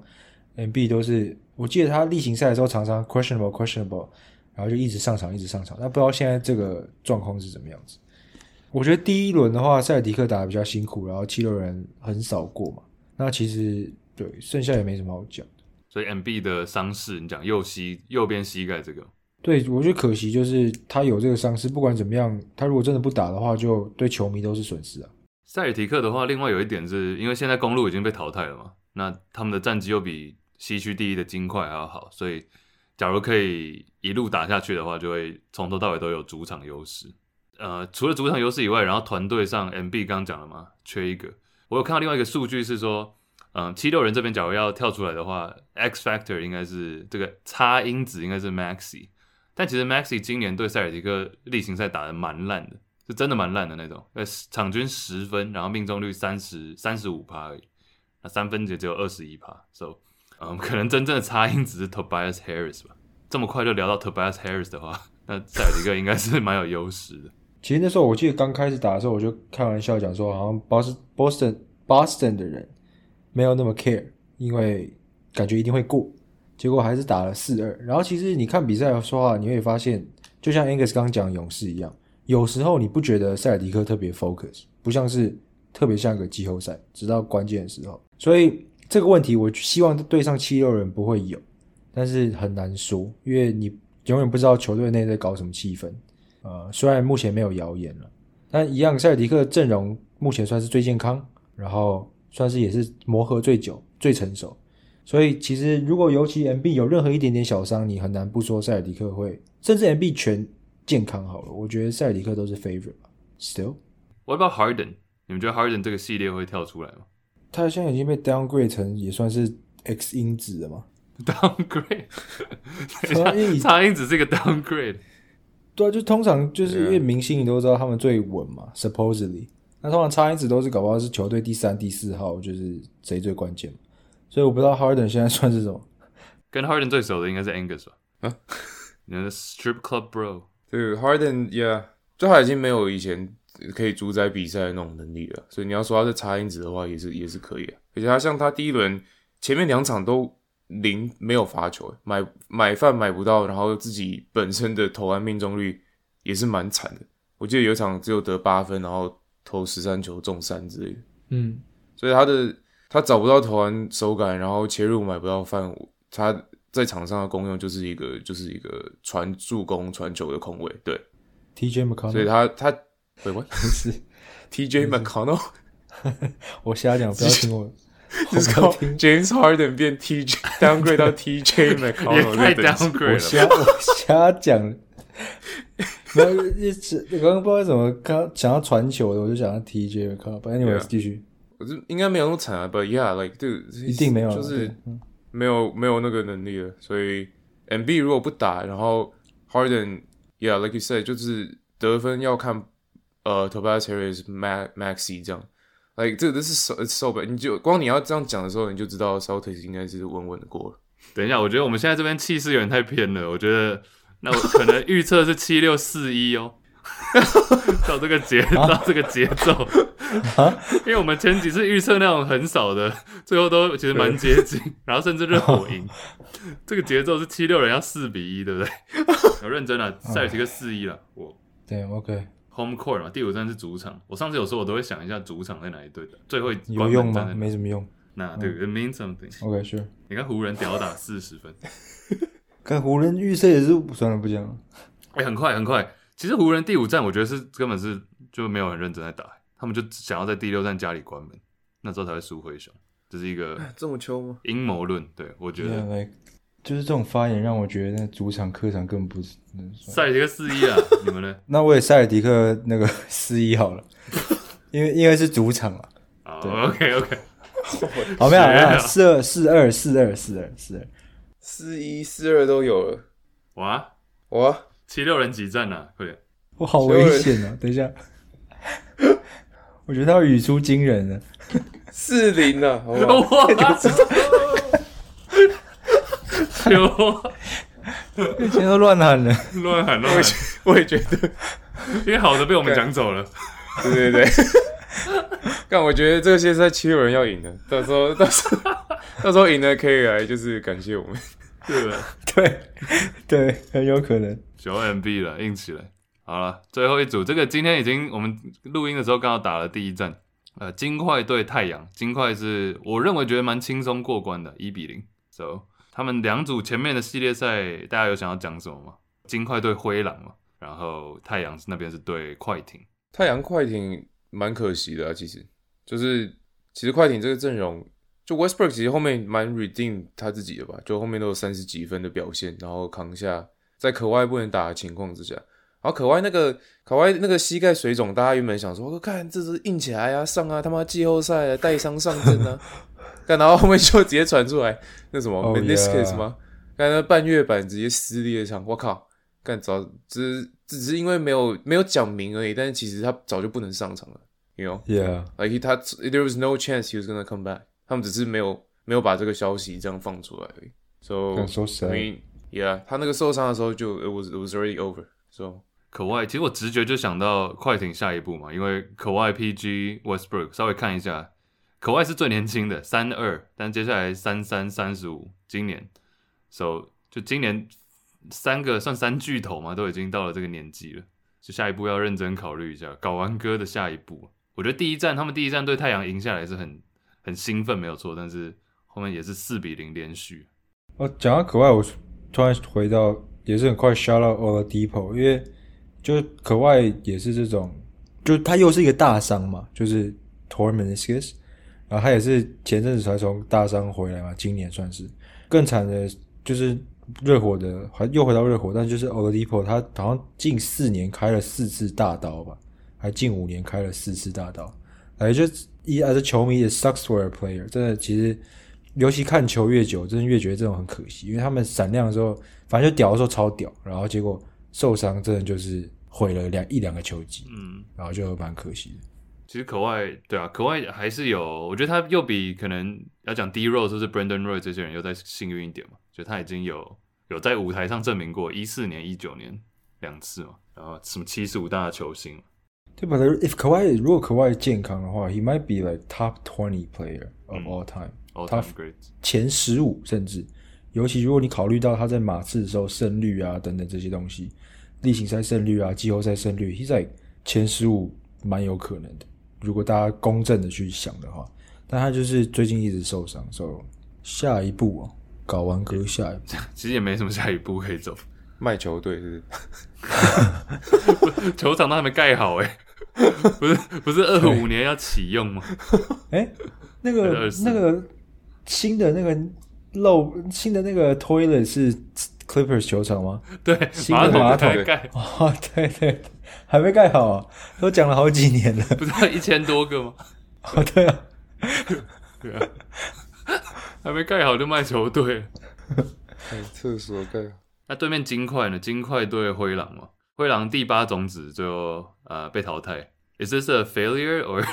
Embiid 都是，我记得他例行赛的时候常常 questionable questionable，然后就一直上场一直上场。那不知道现在这个状况是怎么样子？我觉得第一轮的话，塞尔迪克打得比较辛苦，然后七六人很少过嘛。那其实对，剩下也没什么好讲的。所以 MB 的伤势，你讲右膝右边膝盖这个，对，我觉得可惜就是他有这个伤势，不管怎么样，他如果真的不打的话，就对球迷都是损失啊。塞尔提克的话，另外有一点是因为现在公路已经被淘汰了嘛，那他们的战绩又比西区第一的金块还要好，所以假如可以一路打下去的话，就会从头到尾都有主场优势。呃，除了主场优势以外，然后团队上 MB 刚刚讲了嘛，缺一个。我有看到另外一个数据是说，嗯，七六人这边假如要跳出来的话，X Factor 应该是这个差因子应该是 Maxi，但其实 Maxi 今年对塞尔提克例行赛打得蛮烂的，是真的蛮烂的那种，呃，场均十分，然后命中率三十三十五趴而已，那三分也只有二十一趴，so，嗯，可能真正的差因子是 Tobias Harris 吧。这么快就聊到 Tobias Harris 的话，那塞尔提克应该是蛮有优势的。其实那时候我记得刚开始打的时候，我就开玩笑讲说，好像 Boston Boston Boston 的人没有那么 care，因为感觉一定会过，结果还是打了四二。然后其实你看比赛的话，你会发现，就像 Angus 刚讲勇士一样，有时候你不觉得塞尔迪克特别 focus，不像是特别像个季后赛，直到关键的时候。所以这个问题，我希望对上七六人不会有，但是很难说，因为你永远不知道球队内在搞什么气氛。呃，虽然目前没有谣言了，但一样，塞尔迪克阵容目前算是最健康，然后算是也是磨合最久、最成熟。所以其实如果尤其 MB 有任何一点点小伤，你很难不说塞尔迪克会，甚至 MB 全健康好了，我觉得塞尔迪克都是 favorite 吧。Still，What about Harden？你们觉得 Harden 这个系列会跳出来吗？他现在已经被 downgrade 成也算是 X 因子了吗？downgrade？差因子是一个 downgrade。对啊，就通常就是因为明星你都知道他们最稳嘛，supposedly。那通常差因子都是搞不好是球队第三、第四号，就是谁最关键。所以我不知道 Harden 现在算是什么。跟 Harden 最熟的应该是 Angus 吧？啊，你的 Strip Club Bro。对，Harden，yeah，就他已经没有以前可以主宰比赛的那种能力了。所以你要说他是差因子的话，也是也是可以啊。而且他像他第一轮前面两场都。零没有罚球，买买饭买不到，然后自己本身的投篮命中率也是蛮惨的。我记得有一场只有得八分，然后投十三球中三之类的。嗯，所以他的他找不到投篮手感，然后切入买不到饭，他在场上的功用就是一个就是一个传助攻传球的空位。对，TJ McConnell，所以他他喂喂，是 TJ McConnell，我瞎讲，不要听我。就是 James Harden 变 TJ downgrade 到 TJ McConnell 太 downgrade 了。我瞎我瞎讲，没有一直我刚刚不知道为什么刚想要传球的，我就想要 TJ McConnell。Anyway，继续。我就应该没有那么惨啊，But yeah，like 这一定没有，就是没有没有那个能力了。所以 MB 如果不打，然后 Harden yeah，like you said，就是得分要看呃 Tobias Harris Max Maxey 这样。哎，这个都是 so so bad，你就光你要这样讲的时候，你就知道 Celtics 应该是稳稳的过了。等一下，我觉得我们现在这边气势有点太偏了。我觉得那我可能预测是七六四一哦。照这个节，照这个节奏，因为我们前几次预测那种很少的，最后都其实蛮接近，然后甚至热火赢。这个节奏是七六人要四比一，对不对？有认真了，塞尔提克四一了。我对，OK。Home court 嘛，第五站是主场。我上次有时候我都会想一下主场在哪一队的，最后有用吗？没什么用。那对，it means something。OK，sure。你看湖人屌打四十分，看湖人预测也是算了，不讲了。哎，很快很快。其实湖人第五站，我觉得是根本是就没有很认真在打，他们就想要在第六站家里关门，那之后才会输灰熊。这是一个这么秋吗？阴谋论，对我觉得，yeah, like, 就是这种发言让我觉得那主场客场根本不是。塞尔迪克四一啊，你们呢？那我也塞尔迪克那个四一好了，因为因为是主场嘛。Oh, 对，OK OK，好没有？四二四二四二四二四二四一四二都有了，哇哇！七六人几战呢？快点！我好危险啊！等一下，我觉得他会语出惊人呢。四零啊！哇！有，以前都乱喊了，乱喊乱喊。我也觉得，因为好的被我们讲走了。对对对。但 我觉得这些在七六人要赢的，到时候 到时候到时候赢了可以来就是感谢我们。对吧？对对，很有可能。九 MB 了，硬起来。好了，最后一组，这个今天已经我们录音的时候刚好打了第一战，呃，金块对太阳。金块是我认为觉得蛮轻松过关的，一比零。So 他们两组前面的系列赛，大家有想要讲什么吗？金块对灰狼嘛，然后太阳那边是对快艇。太阳快艇蛮可惜的啊，其实就是其实快艇这个阵容，就 Westbrook 其实后面蛮 redeem 他自己的吧，就后面都有三十几分的表现，然后扛下。在可外不能打的情况之下，然后可外那个可外那个膝盖水肿，大家原本想说，我看这是硬起来啊，上啊，他妈季后赛带伤上阵啊，干，然后后面就直接传出来那什么 meniscus 吗？干那半月板直接撕裂场，我靠，干早只只是因为没有没有讲明而已，但是其实他早就不能上场了，you know，yeah，like he, 他 there was no chance he was gonna come back，他们只是没有没有把这个消息这样放出来而已，so, so sad. I mean, Yeah，他那个受伤的时候就 it was it was already over。So 可外，其实我直觉就想到快艇下一步嘛，因为可外 PG Westbrook 稍微看一下，可外是最年轻的三二，但接下来三三三十五，今年，So 就今年三个算三巨头嘛，都已经到了这个年纪了，就下一步要认真考虑一下，搞完歌的下一步。我觉得第一站他们第一站对太阳赢下来是很很兴奋没有错，但是后面也是四比零连续。哦，讲到可外我。突然回到也是很快 shout out Oladipo，因为就可外也是这种，就他又是一个大伤嘛，就是 torn meniscus，然后他也是前阵子才从大伤回来嘛，今年算是更惨的，就是热火的还又回到热火，但就是 Oladipo 他好像近四年开了四次大刀吧，还近五年开了四次大刀，哎，就一还是球迷也 sucks for a player，真的其实。尤其看球越久，真的越觉得这种很可惜，因为他们闪亮的时候，反正就屌的时候超屌，然后结果受伤，真的就是毁了两一两个球季，嗯，然后就蛮可惜的。其实可外对啊，可外还是有，我觉得他又比可能要讲 D Rose 就是 Brandon Roy 这些人又再幸运一点嘛，就他已经有有在舞台上证明过，一四年、一九年两次嘛，然后什么七十五大的球星，对吧？If 可外如果可外健康的话，He might be like top twenty player of all time。嗯他前十五，甚至尤其如果你考虑到他在马刺的时候胜率啊等等这些东西，例行赛胜率啊、季后赛胜率，他在前十五蛮有可能的。如果大家公正的去想的话，但他就是最近一直受伤，所以下一步哦，搞完歌下一步，其实也没什么下一步可以走，卖球队是不是？球场都还没盖好哎，不是不是二五年要启用吗？哎、欸，那个那个。新的那个漏新的那个 toilet 是 Clippers 球场吗？对，新的马桶盖哦，对对，还没盖好啊，都讲了好几年了，不是一千多个吗？哦，对啊，对啊，还没盖好就卖球队，厕所盖。那对面金块呢？金块对灰狼嘛？灰狼第八种子最后呃被淘汰，Is this a failure or？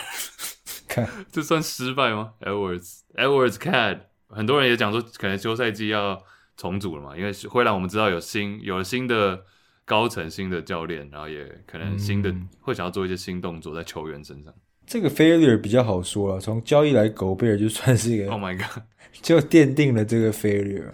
看这算失败吗？Edwards，Edwards，Cad，很多人也讲说，可能休赛季要重组了嘛，因为灰狼我们知道有新有了新的高层、新的教练，然后也可能新的、嗯、会想要做一些新动作在球员身上。这个 failure 比较好说了，从交易来狗贝尔就算是一个。Oh my god！就奠定了这个 failure。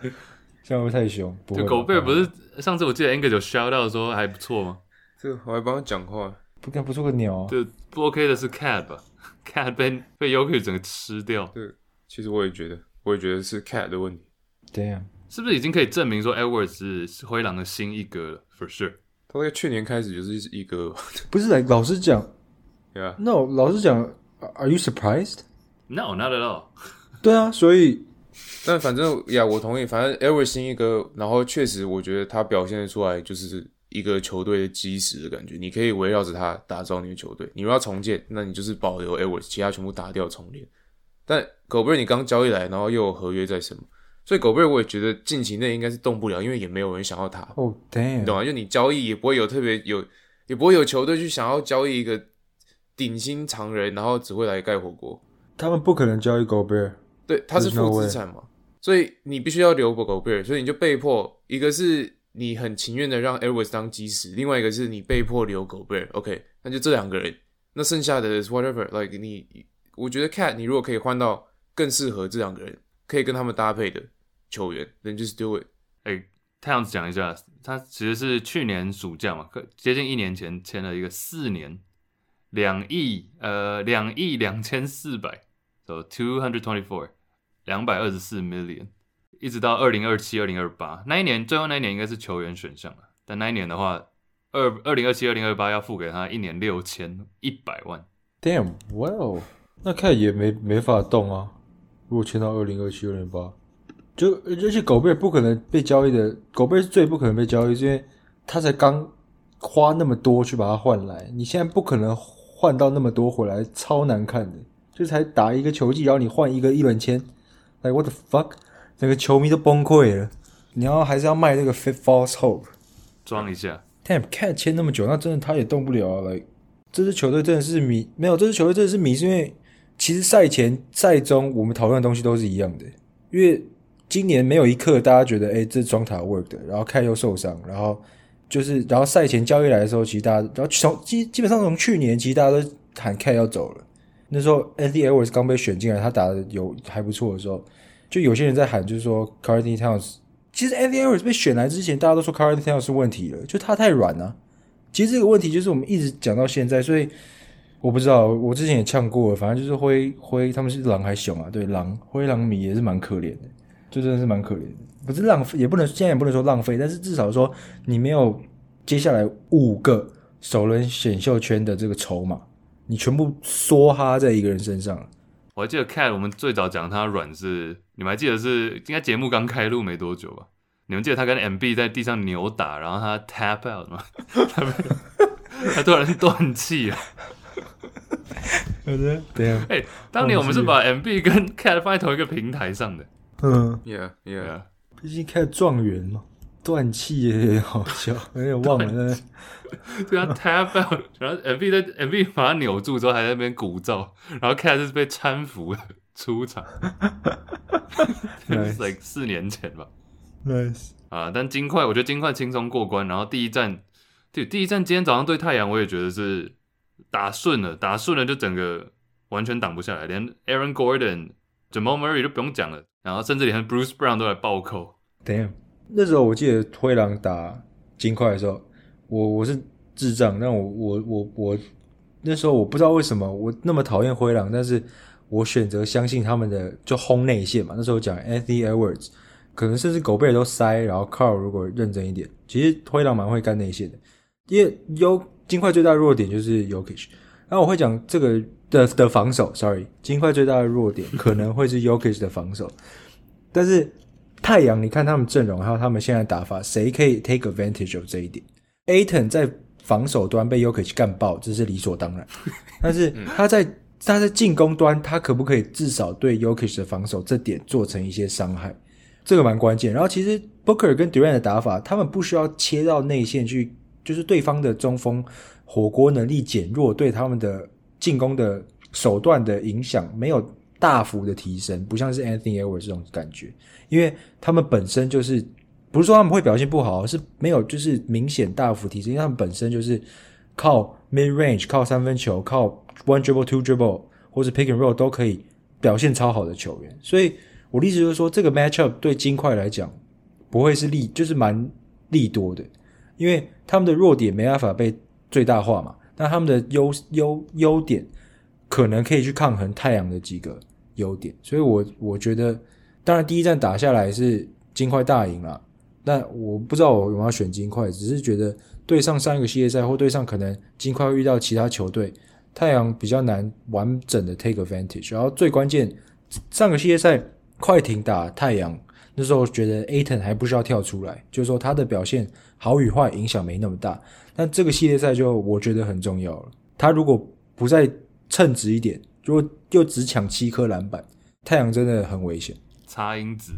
这样会不会太凶？就狗贝尔不是上次我记得 Angel 有 shout out 说还不错吗？这个我还帮他讲话，不该不错个鸟啊。就不 OK 的是 Cat 吧？Cat 被被 Jokic 整个吃掉。对，其实我也觉得，我也觉得是 Cat 的问题。对呀，是不是已经可以证明说 Edwards 是灰狼的新一哥了？For sure，他在去年开始就是一哥。不是，来老实讲。Yeah. No，老实讲，Are you surprised? No, not at all. 对啊，所以，但反正呀，我同意。反正 Edwards 新一哥，然后确实，我觉得他表现出来就是一个球队的基石的感觉。你可以围绕着他打造你的球队。你如果要重建，那你就是保留 Edwards，其他全部打掉重练。但狗贝尔你刚交易来，然后又有合约在身，所以狗贝尔我也觉得近期内应该是动不了，因为也没有人想要他。哦、oh,，damn，你懂吗？就你交易也不会有特别有，也不会有球队去想要交易一个。顶薪常人，然后只会来盖火锅。他们不可能交易狗贝尔，对，他是负资产嘛，所以你必须要留狗贝尔，所以你就被迫，一个是你很情愿的让 Edwards 当基石，另外一个是你被迫留狗贝尔。OK，那就这两个人，那剩下的 whatever，like 你，我觉得 Cat 你如果可以换到更适合这两个人，可以跟他们搭配的球员，then just do it。哎，太阳讲一下，他其实是去年暑假嘛，接近一年前签了一个四年。两亿呃，两亿两千四百，so two hundred twenty four，两百二十四 million，一直到二零二七、二零二八那一年，最后那一年应该是球员选项了。但那一年的话，二二零二七、二零二八要付给他一年六千一百万。Damn，well，那看也没没法动啊。如果签到二零二七、二零二八，就而且狗贝不可能被交易的，狗贝是最不可能被交易，因为他才刚花那么多去把它换来，你现在不可能。换到那么多回来超难看的，就才打一个球季，然后你换一个一轮签，like what the fuck，整个球迷都崩溃了。你要还是要卖那个 fit false hope，装一下。Damn cat 签那么久，那真的他也动不了啊。Like 这支球队真的是迷，没有这支球队真的是迷，是因为其实赛前赛中我们讨论的东西都是一样的，因为今年没有一刻大家觉得哎、这双塔 work 的，然后 cat 又受伤，然后。就是，然后赛前交易来的时候，其实大家，然后从基基本上从去年，其实大家都喊 Cat 要走了。那时候 a n t h y Edwards 刚被选进来，他打的有还不错的时候，就有些人在喊，就是说 Carney Towns。其实 a n t h y Edwards 被选来之前，大家都说 Carney Towns 是问题了，就他太软了、其实这个问题就是我们一直讲到现在，所以我不知道，我之前也呛过了，反正就是灰灰他们是狼还熊啊？对，狼灰狼迷也是蛮可怜的，就真的是蛮可怜的。不是浪费，也不能现在也不能说浪费，但是至少说你没有接下来五个首轮选秀圈的这个筹码，你全部梭哈在一个人身上。我还记得 Cat，我们最早讲他软是，你们还记得是应该节目刚开录没多久吧？你们记得他跟 MB 在地上扭打，然后他 tap out 吗？他突然断气了。好的，对啊。哎，当年我们是把 MB 跟 Cat 放在同一个平台上的。嗯，Yeah Yeah。毕竟开状元嘛，断气也好笑，有点忘了。对啊，tap out，然后 MB 在 MB 把他扭住之后，还在那边鼓噪，然后 Cat 是被搀扶出场。Nice. like 四年前吧。Nice 啊，但金块，我觉得金块轻松过关。然后第一站，对，第一站今天早上对太阳，我也觉得是打顺了，打顺了就整个完全挡不下来，连 Aaron Gordon、Jamal Murray 都不用讲了。然后甚至连 Bruce Brown 都来暴扣。Damn，那时候我记得灰狼打金块的时候，我我是智障，但我我我我那时候我不知道为什么我那么讨厌灰狼，但是我选择相信他们的就轰内线嘛。那时候讲 Anthony Edwards，可能甚至狗贝都塞，然后 Carl 如果认真一点，其实灰狼蛮会干内线的。因为有金块最大的弱点就是 Jokic，然后我会讲这个。的的防守，sorry，金块最大的弱点可能会是 Jokic 的防守，但是太阳，你看他们阵容还有他们现在打法，谁可以 take advantage of 这一点？Ayton 在防守端被 Jokic 干爆，这是理所当然，但是他在他在进攻端，他可不可以至少对 Jokic 的防守这点做成一些伤害？这个蛮关键。然后其实 Booker 跟 Durant 的打法，他们不需要切到内线去，就是对方的中锋火锅能力减弱，对他们的。进攻的手段的影响没有大幅的提升，不像是 Anthony e d w a r d 这种感觉，因为他们本身就是不是说他们会表现不好，是没有就是明显大幅提升，因为他们本身就是靠 mid range、靠三分球、靠 one dribble、two dribble 或者 pick and roll 都可以表现超好的球员，所以我的意思就是说，这个 matchup 对金块来讲不会是利，就是蛮利多的，因为他们的弱点没办法被最大化嘛，那他们的优优优点。可能可以去抗衡太阳的几个优点，所以我我觉得，当然第一战打下来是金块大赢了，但我不知道我有没有选金块，只是觉得对上上一个系列赛或对上可能金块会遇到其他球队，太阳比较难完整的 take advantage。然后最关键，上个系列赛快艇打太阳，那时候觉得 Aton 还不需要跳出来，就是说他的表现好与坏影响没那么大，但这个系列赛就我觉得很重要了，他如果不再称职一点，如果又只抢七颗篮板，太阳真的很危险。差因子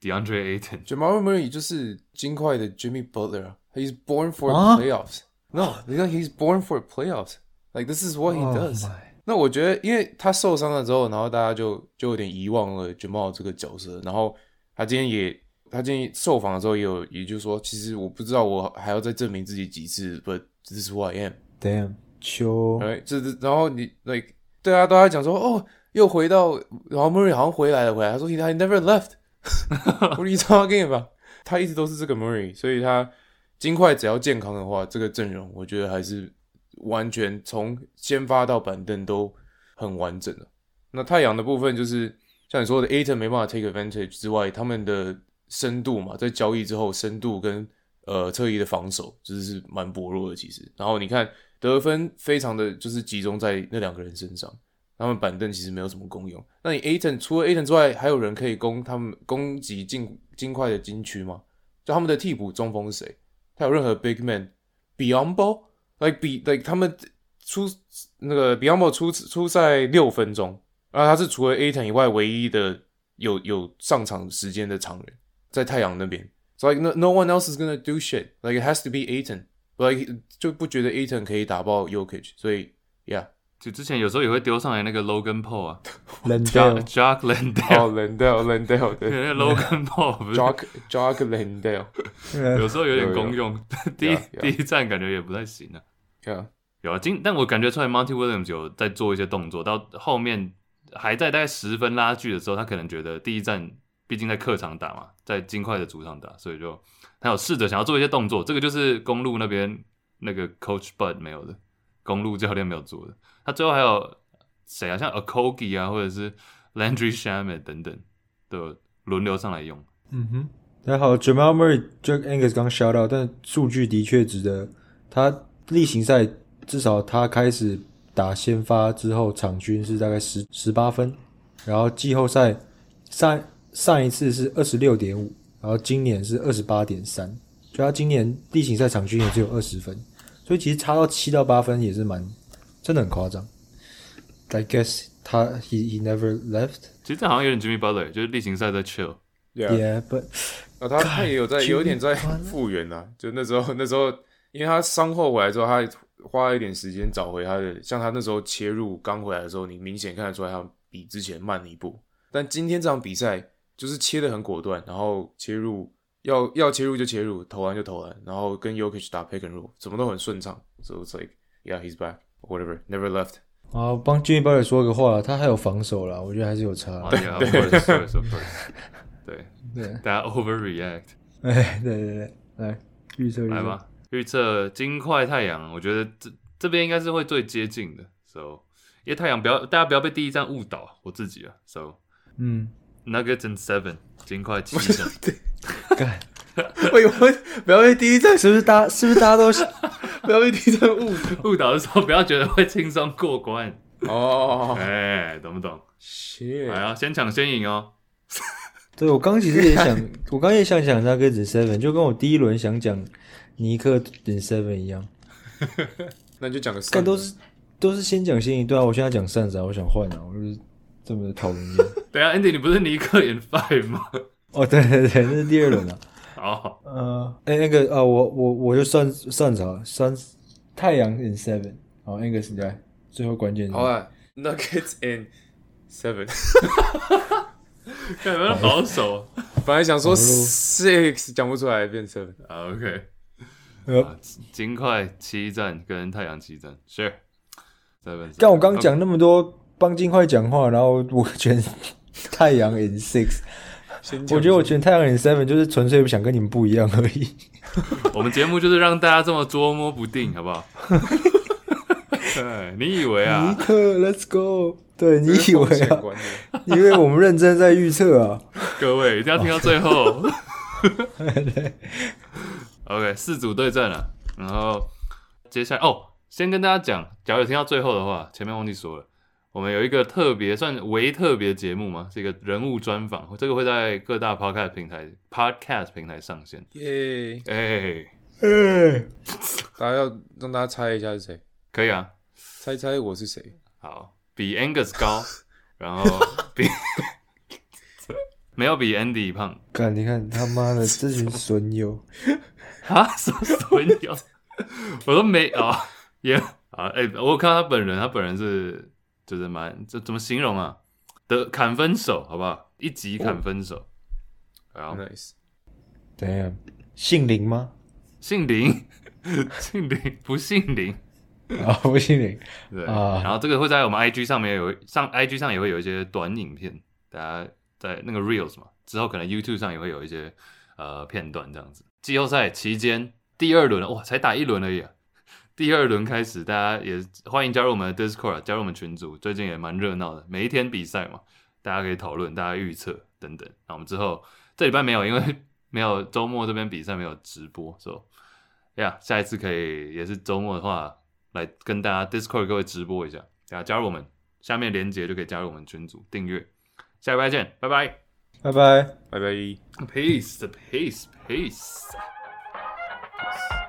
，DeAndre Ayton，Jamal Murray 就是金块的 Jimmy Butler，He's born for playoffs。No，你看 He's born for playoffs。Like this is what he does。那我觉得，因为他受伤了之后，然后大家就就有点遗忘了 Jamal 这个角色。然后他今天也，他建议受访的时候也有，也就是说，其实我不知道我还要再证明自己几次，But this is who I am. Damn, sure. 哎，这这，然后你，like，对啊，都在讲说，哦，又回到，然后 Murray 好像回来了，回来，他说，he never left，What are you talking about？他一直都是这个 Murray，所以他金块只要健康的话，这个阵容我觉得还是完全从先发到板凳都很完整的。那太阳的部分就是像你说的，Ayton 没办法 take advantage 之外，他们的深度嘛，在交易之后，深度跟呃侧翼的防守就是蛮薄弱的，其实。然后你看。得分非常的就是集中在那两个人身上，他们板凳其实没有什么功用。那你 Aton 除了 Aton 之外，还有人可以攻他们攻击金金块的禁区吗？就他们的替补中锋是谁？他有任何 Big Man？Biyombo？Like be like 他们出那个 Biyombo 出出赛六分钟，然后他是除了 Aton 以外唯一的有有上场时间的常人，在太阳那边。So like no no one else is gonna do shit. Like it has to be Ayton. Like, 就不觉得 Ayton 可以打爆 Jokic，所以，Yeah，就之前有时候也会丢上来那个 Logan Paul 啊，Landale，Jock Landale，Landale，对，那个 Logan Paul，Jock，Jock Landale，有时候有点公用，第一第一站感觉也不太行啊，Yeah，有啊，今但我感觉出来 Monty Williams 有在做一些动作，到后面还在大概十分拉锯的时候，他可能觉得第一站毕竟在客场打嘛，在金块的主场打，所以就。他有试着想要做一些动作，这个就是公路那边那个 Coach Bud 没有的，公路教练没有做的。他最后还有谁啊？像 Okogie 啊，或者是 Landry Shamet 等等的轮流上来用。嗯哼，还好 Jamal Murray 就 Angus 刚 shout out，但数据的确值得。他例行赛至少他开始打先发之后，场均是大概十十八分，然后季后赛上上一次是二十六点五。然后今年是二十八点三，就他今年例行赛场均也只有二十分，所以其实差到七到八分也是蛮，真的很夸张。I guess 他 he he never left。其实这好像有点 Jimmy Butler，就是例行赛在 chill。Yeah，but 啊，他他也有在有点在复原啊，就那时候那时候，因为他伤后回来之后，他花了一点时间找回他的，像他那时候切入刚回来的时候，你明显看得出来他比之前慢了一步。但今天这场比赛。就是切的很果断，然后切入要要切入就切入，投篮就投篮，然后跟 Jokic 打 pick and roll，什么都很顺畅。So it's like, yeah, he's back, whatever, never left。啊，帮 Jimmy Butler 说个话，他还有防守啦，我觉得还是有差。对对对对，大家 overreact。哎，对对对，来预测来吧，预测金块太阳，我觉得这这边应该是会最接近的。So，因为太阳不要大家不要被第一站误导，我自己啊。So，嗯。Nuggets and seven，金块七胜。干，喂 喂，不要被第一站，是不是大？是不是大家都 不要被第一站误误导的时候，不要觉得会轻松过关哦。哎，懂不懂？切，来啊，先抢先赢哦。对，我刚其实也想，我刚也想讲 Nuggets seven，就跟我第一轮想讲尼克 and seven 一样。那你就讲个，但都是都是先讲先赢。对啊，我现在讲 Suns 啊，我想换啊，我就是。这么讨厌？对啊，Andy，你不是尼克 in five 吗？哦，对对对，那是第二轮了。好，呃，哎，那个啊，我我我就算算着，算太阳 in seven。好，那个是在最后关键。好啊，Nuggets in seven，看有没有保守。本来想说 six 讲不出来变 seven。啊，OK。呃，金块七战跟太阳七战，Sure。但我刚讲那么多帮金块讲话，然后我选 太阳 in six。我觉得我选太阳 in seven 就是纯粹不想跟你们不一样而已。我们节目就是让大家这么捉摸不定，好不好？对，你以为啊？尼克，Let's go。对，你以为啊？因为我们认真在预测啊。各位一定要听到最后。OK，四组对战了，然后接下来哦，先跟大家讲，假如有听到最后的话，前面忘记说了。我们有一个特别算微特别节目嘛，是一个人物专访，这个会在各大 podcast 平台 podcast 平台上线。耶，哎哎，大家要让大家猜一下是谁？可以啊，猜猜我是谁？好，比 Angus 高，然后比没有比 Andy 胖。看，你看他妈的这群损友 啊，什么损友？我都没啊，也啊，哎，我看他本人，他本人是。就是蛮，这怎么形容啊？的砍分手，好不好？一集砍分手，好，nice。等下，姓林吗？姓林，姓林，不姓林啊，不姓林。对啊，然后这个会在我们 IG 上面有上 IG 上也会有一些短影片，大家在那个 Reels 嘛，之后可能 YouTube 上也会有一些呃片段这样子。季后赛期间第二轮，哇，才打一轮而已啊。第二轮开始，大家也欢迎加入我们的 Discord，加入我们群组。最近也蛮热闹的，每一天比赛嘛，大家可以讨论，大家预测等等。那我们之后这礼拜没有，因为 没有周末这边比赛没有直播，所以呀，下一次可以也是周末的话，来跟大家 Discord 各位直播一下，大家加入我们，下面连接就可以加入我们群组订阅。下礼拜见，拜拜，拜拜，拜拜，Peace，Peace，Peace，Peace。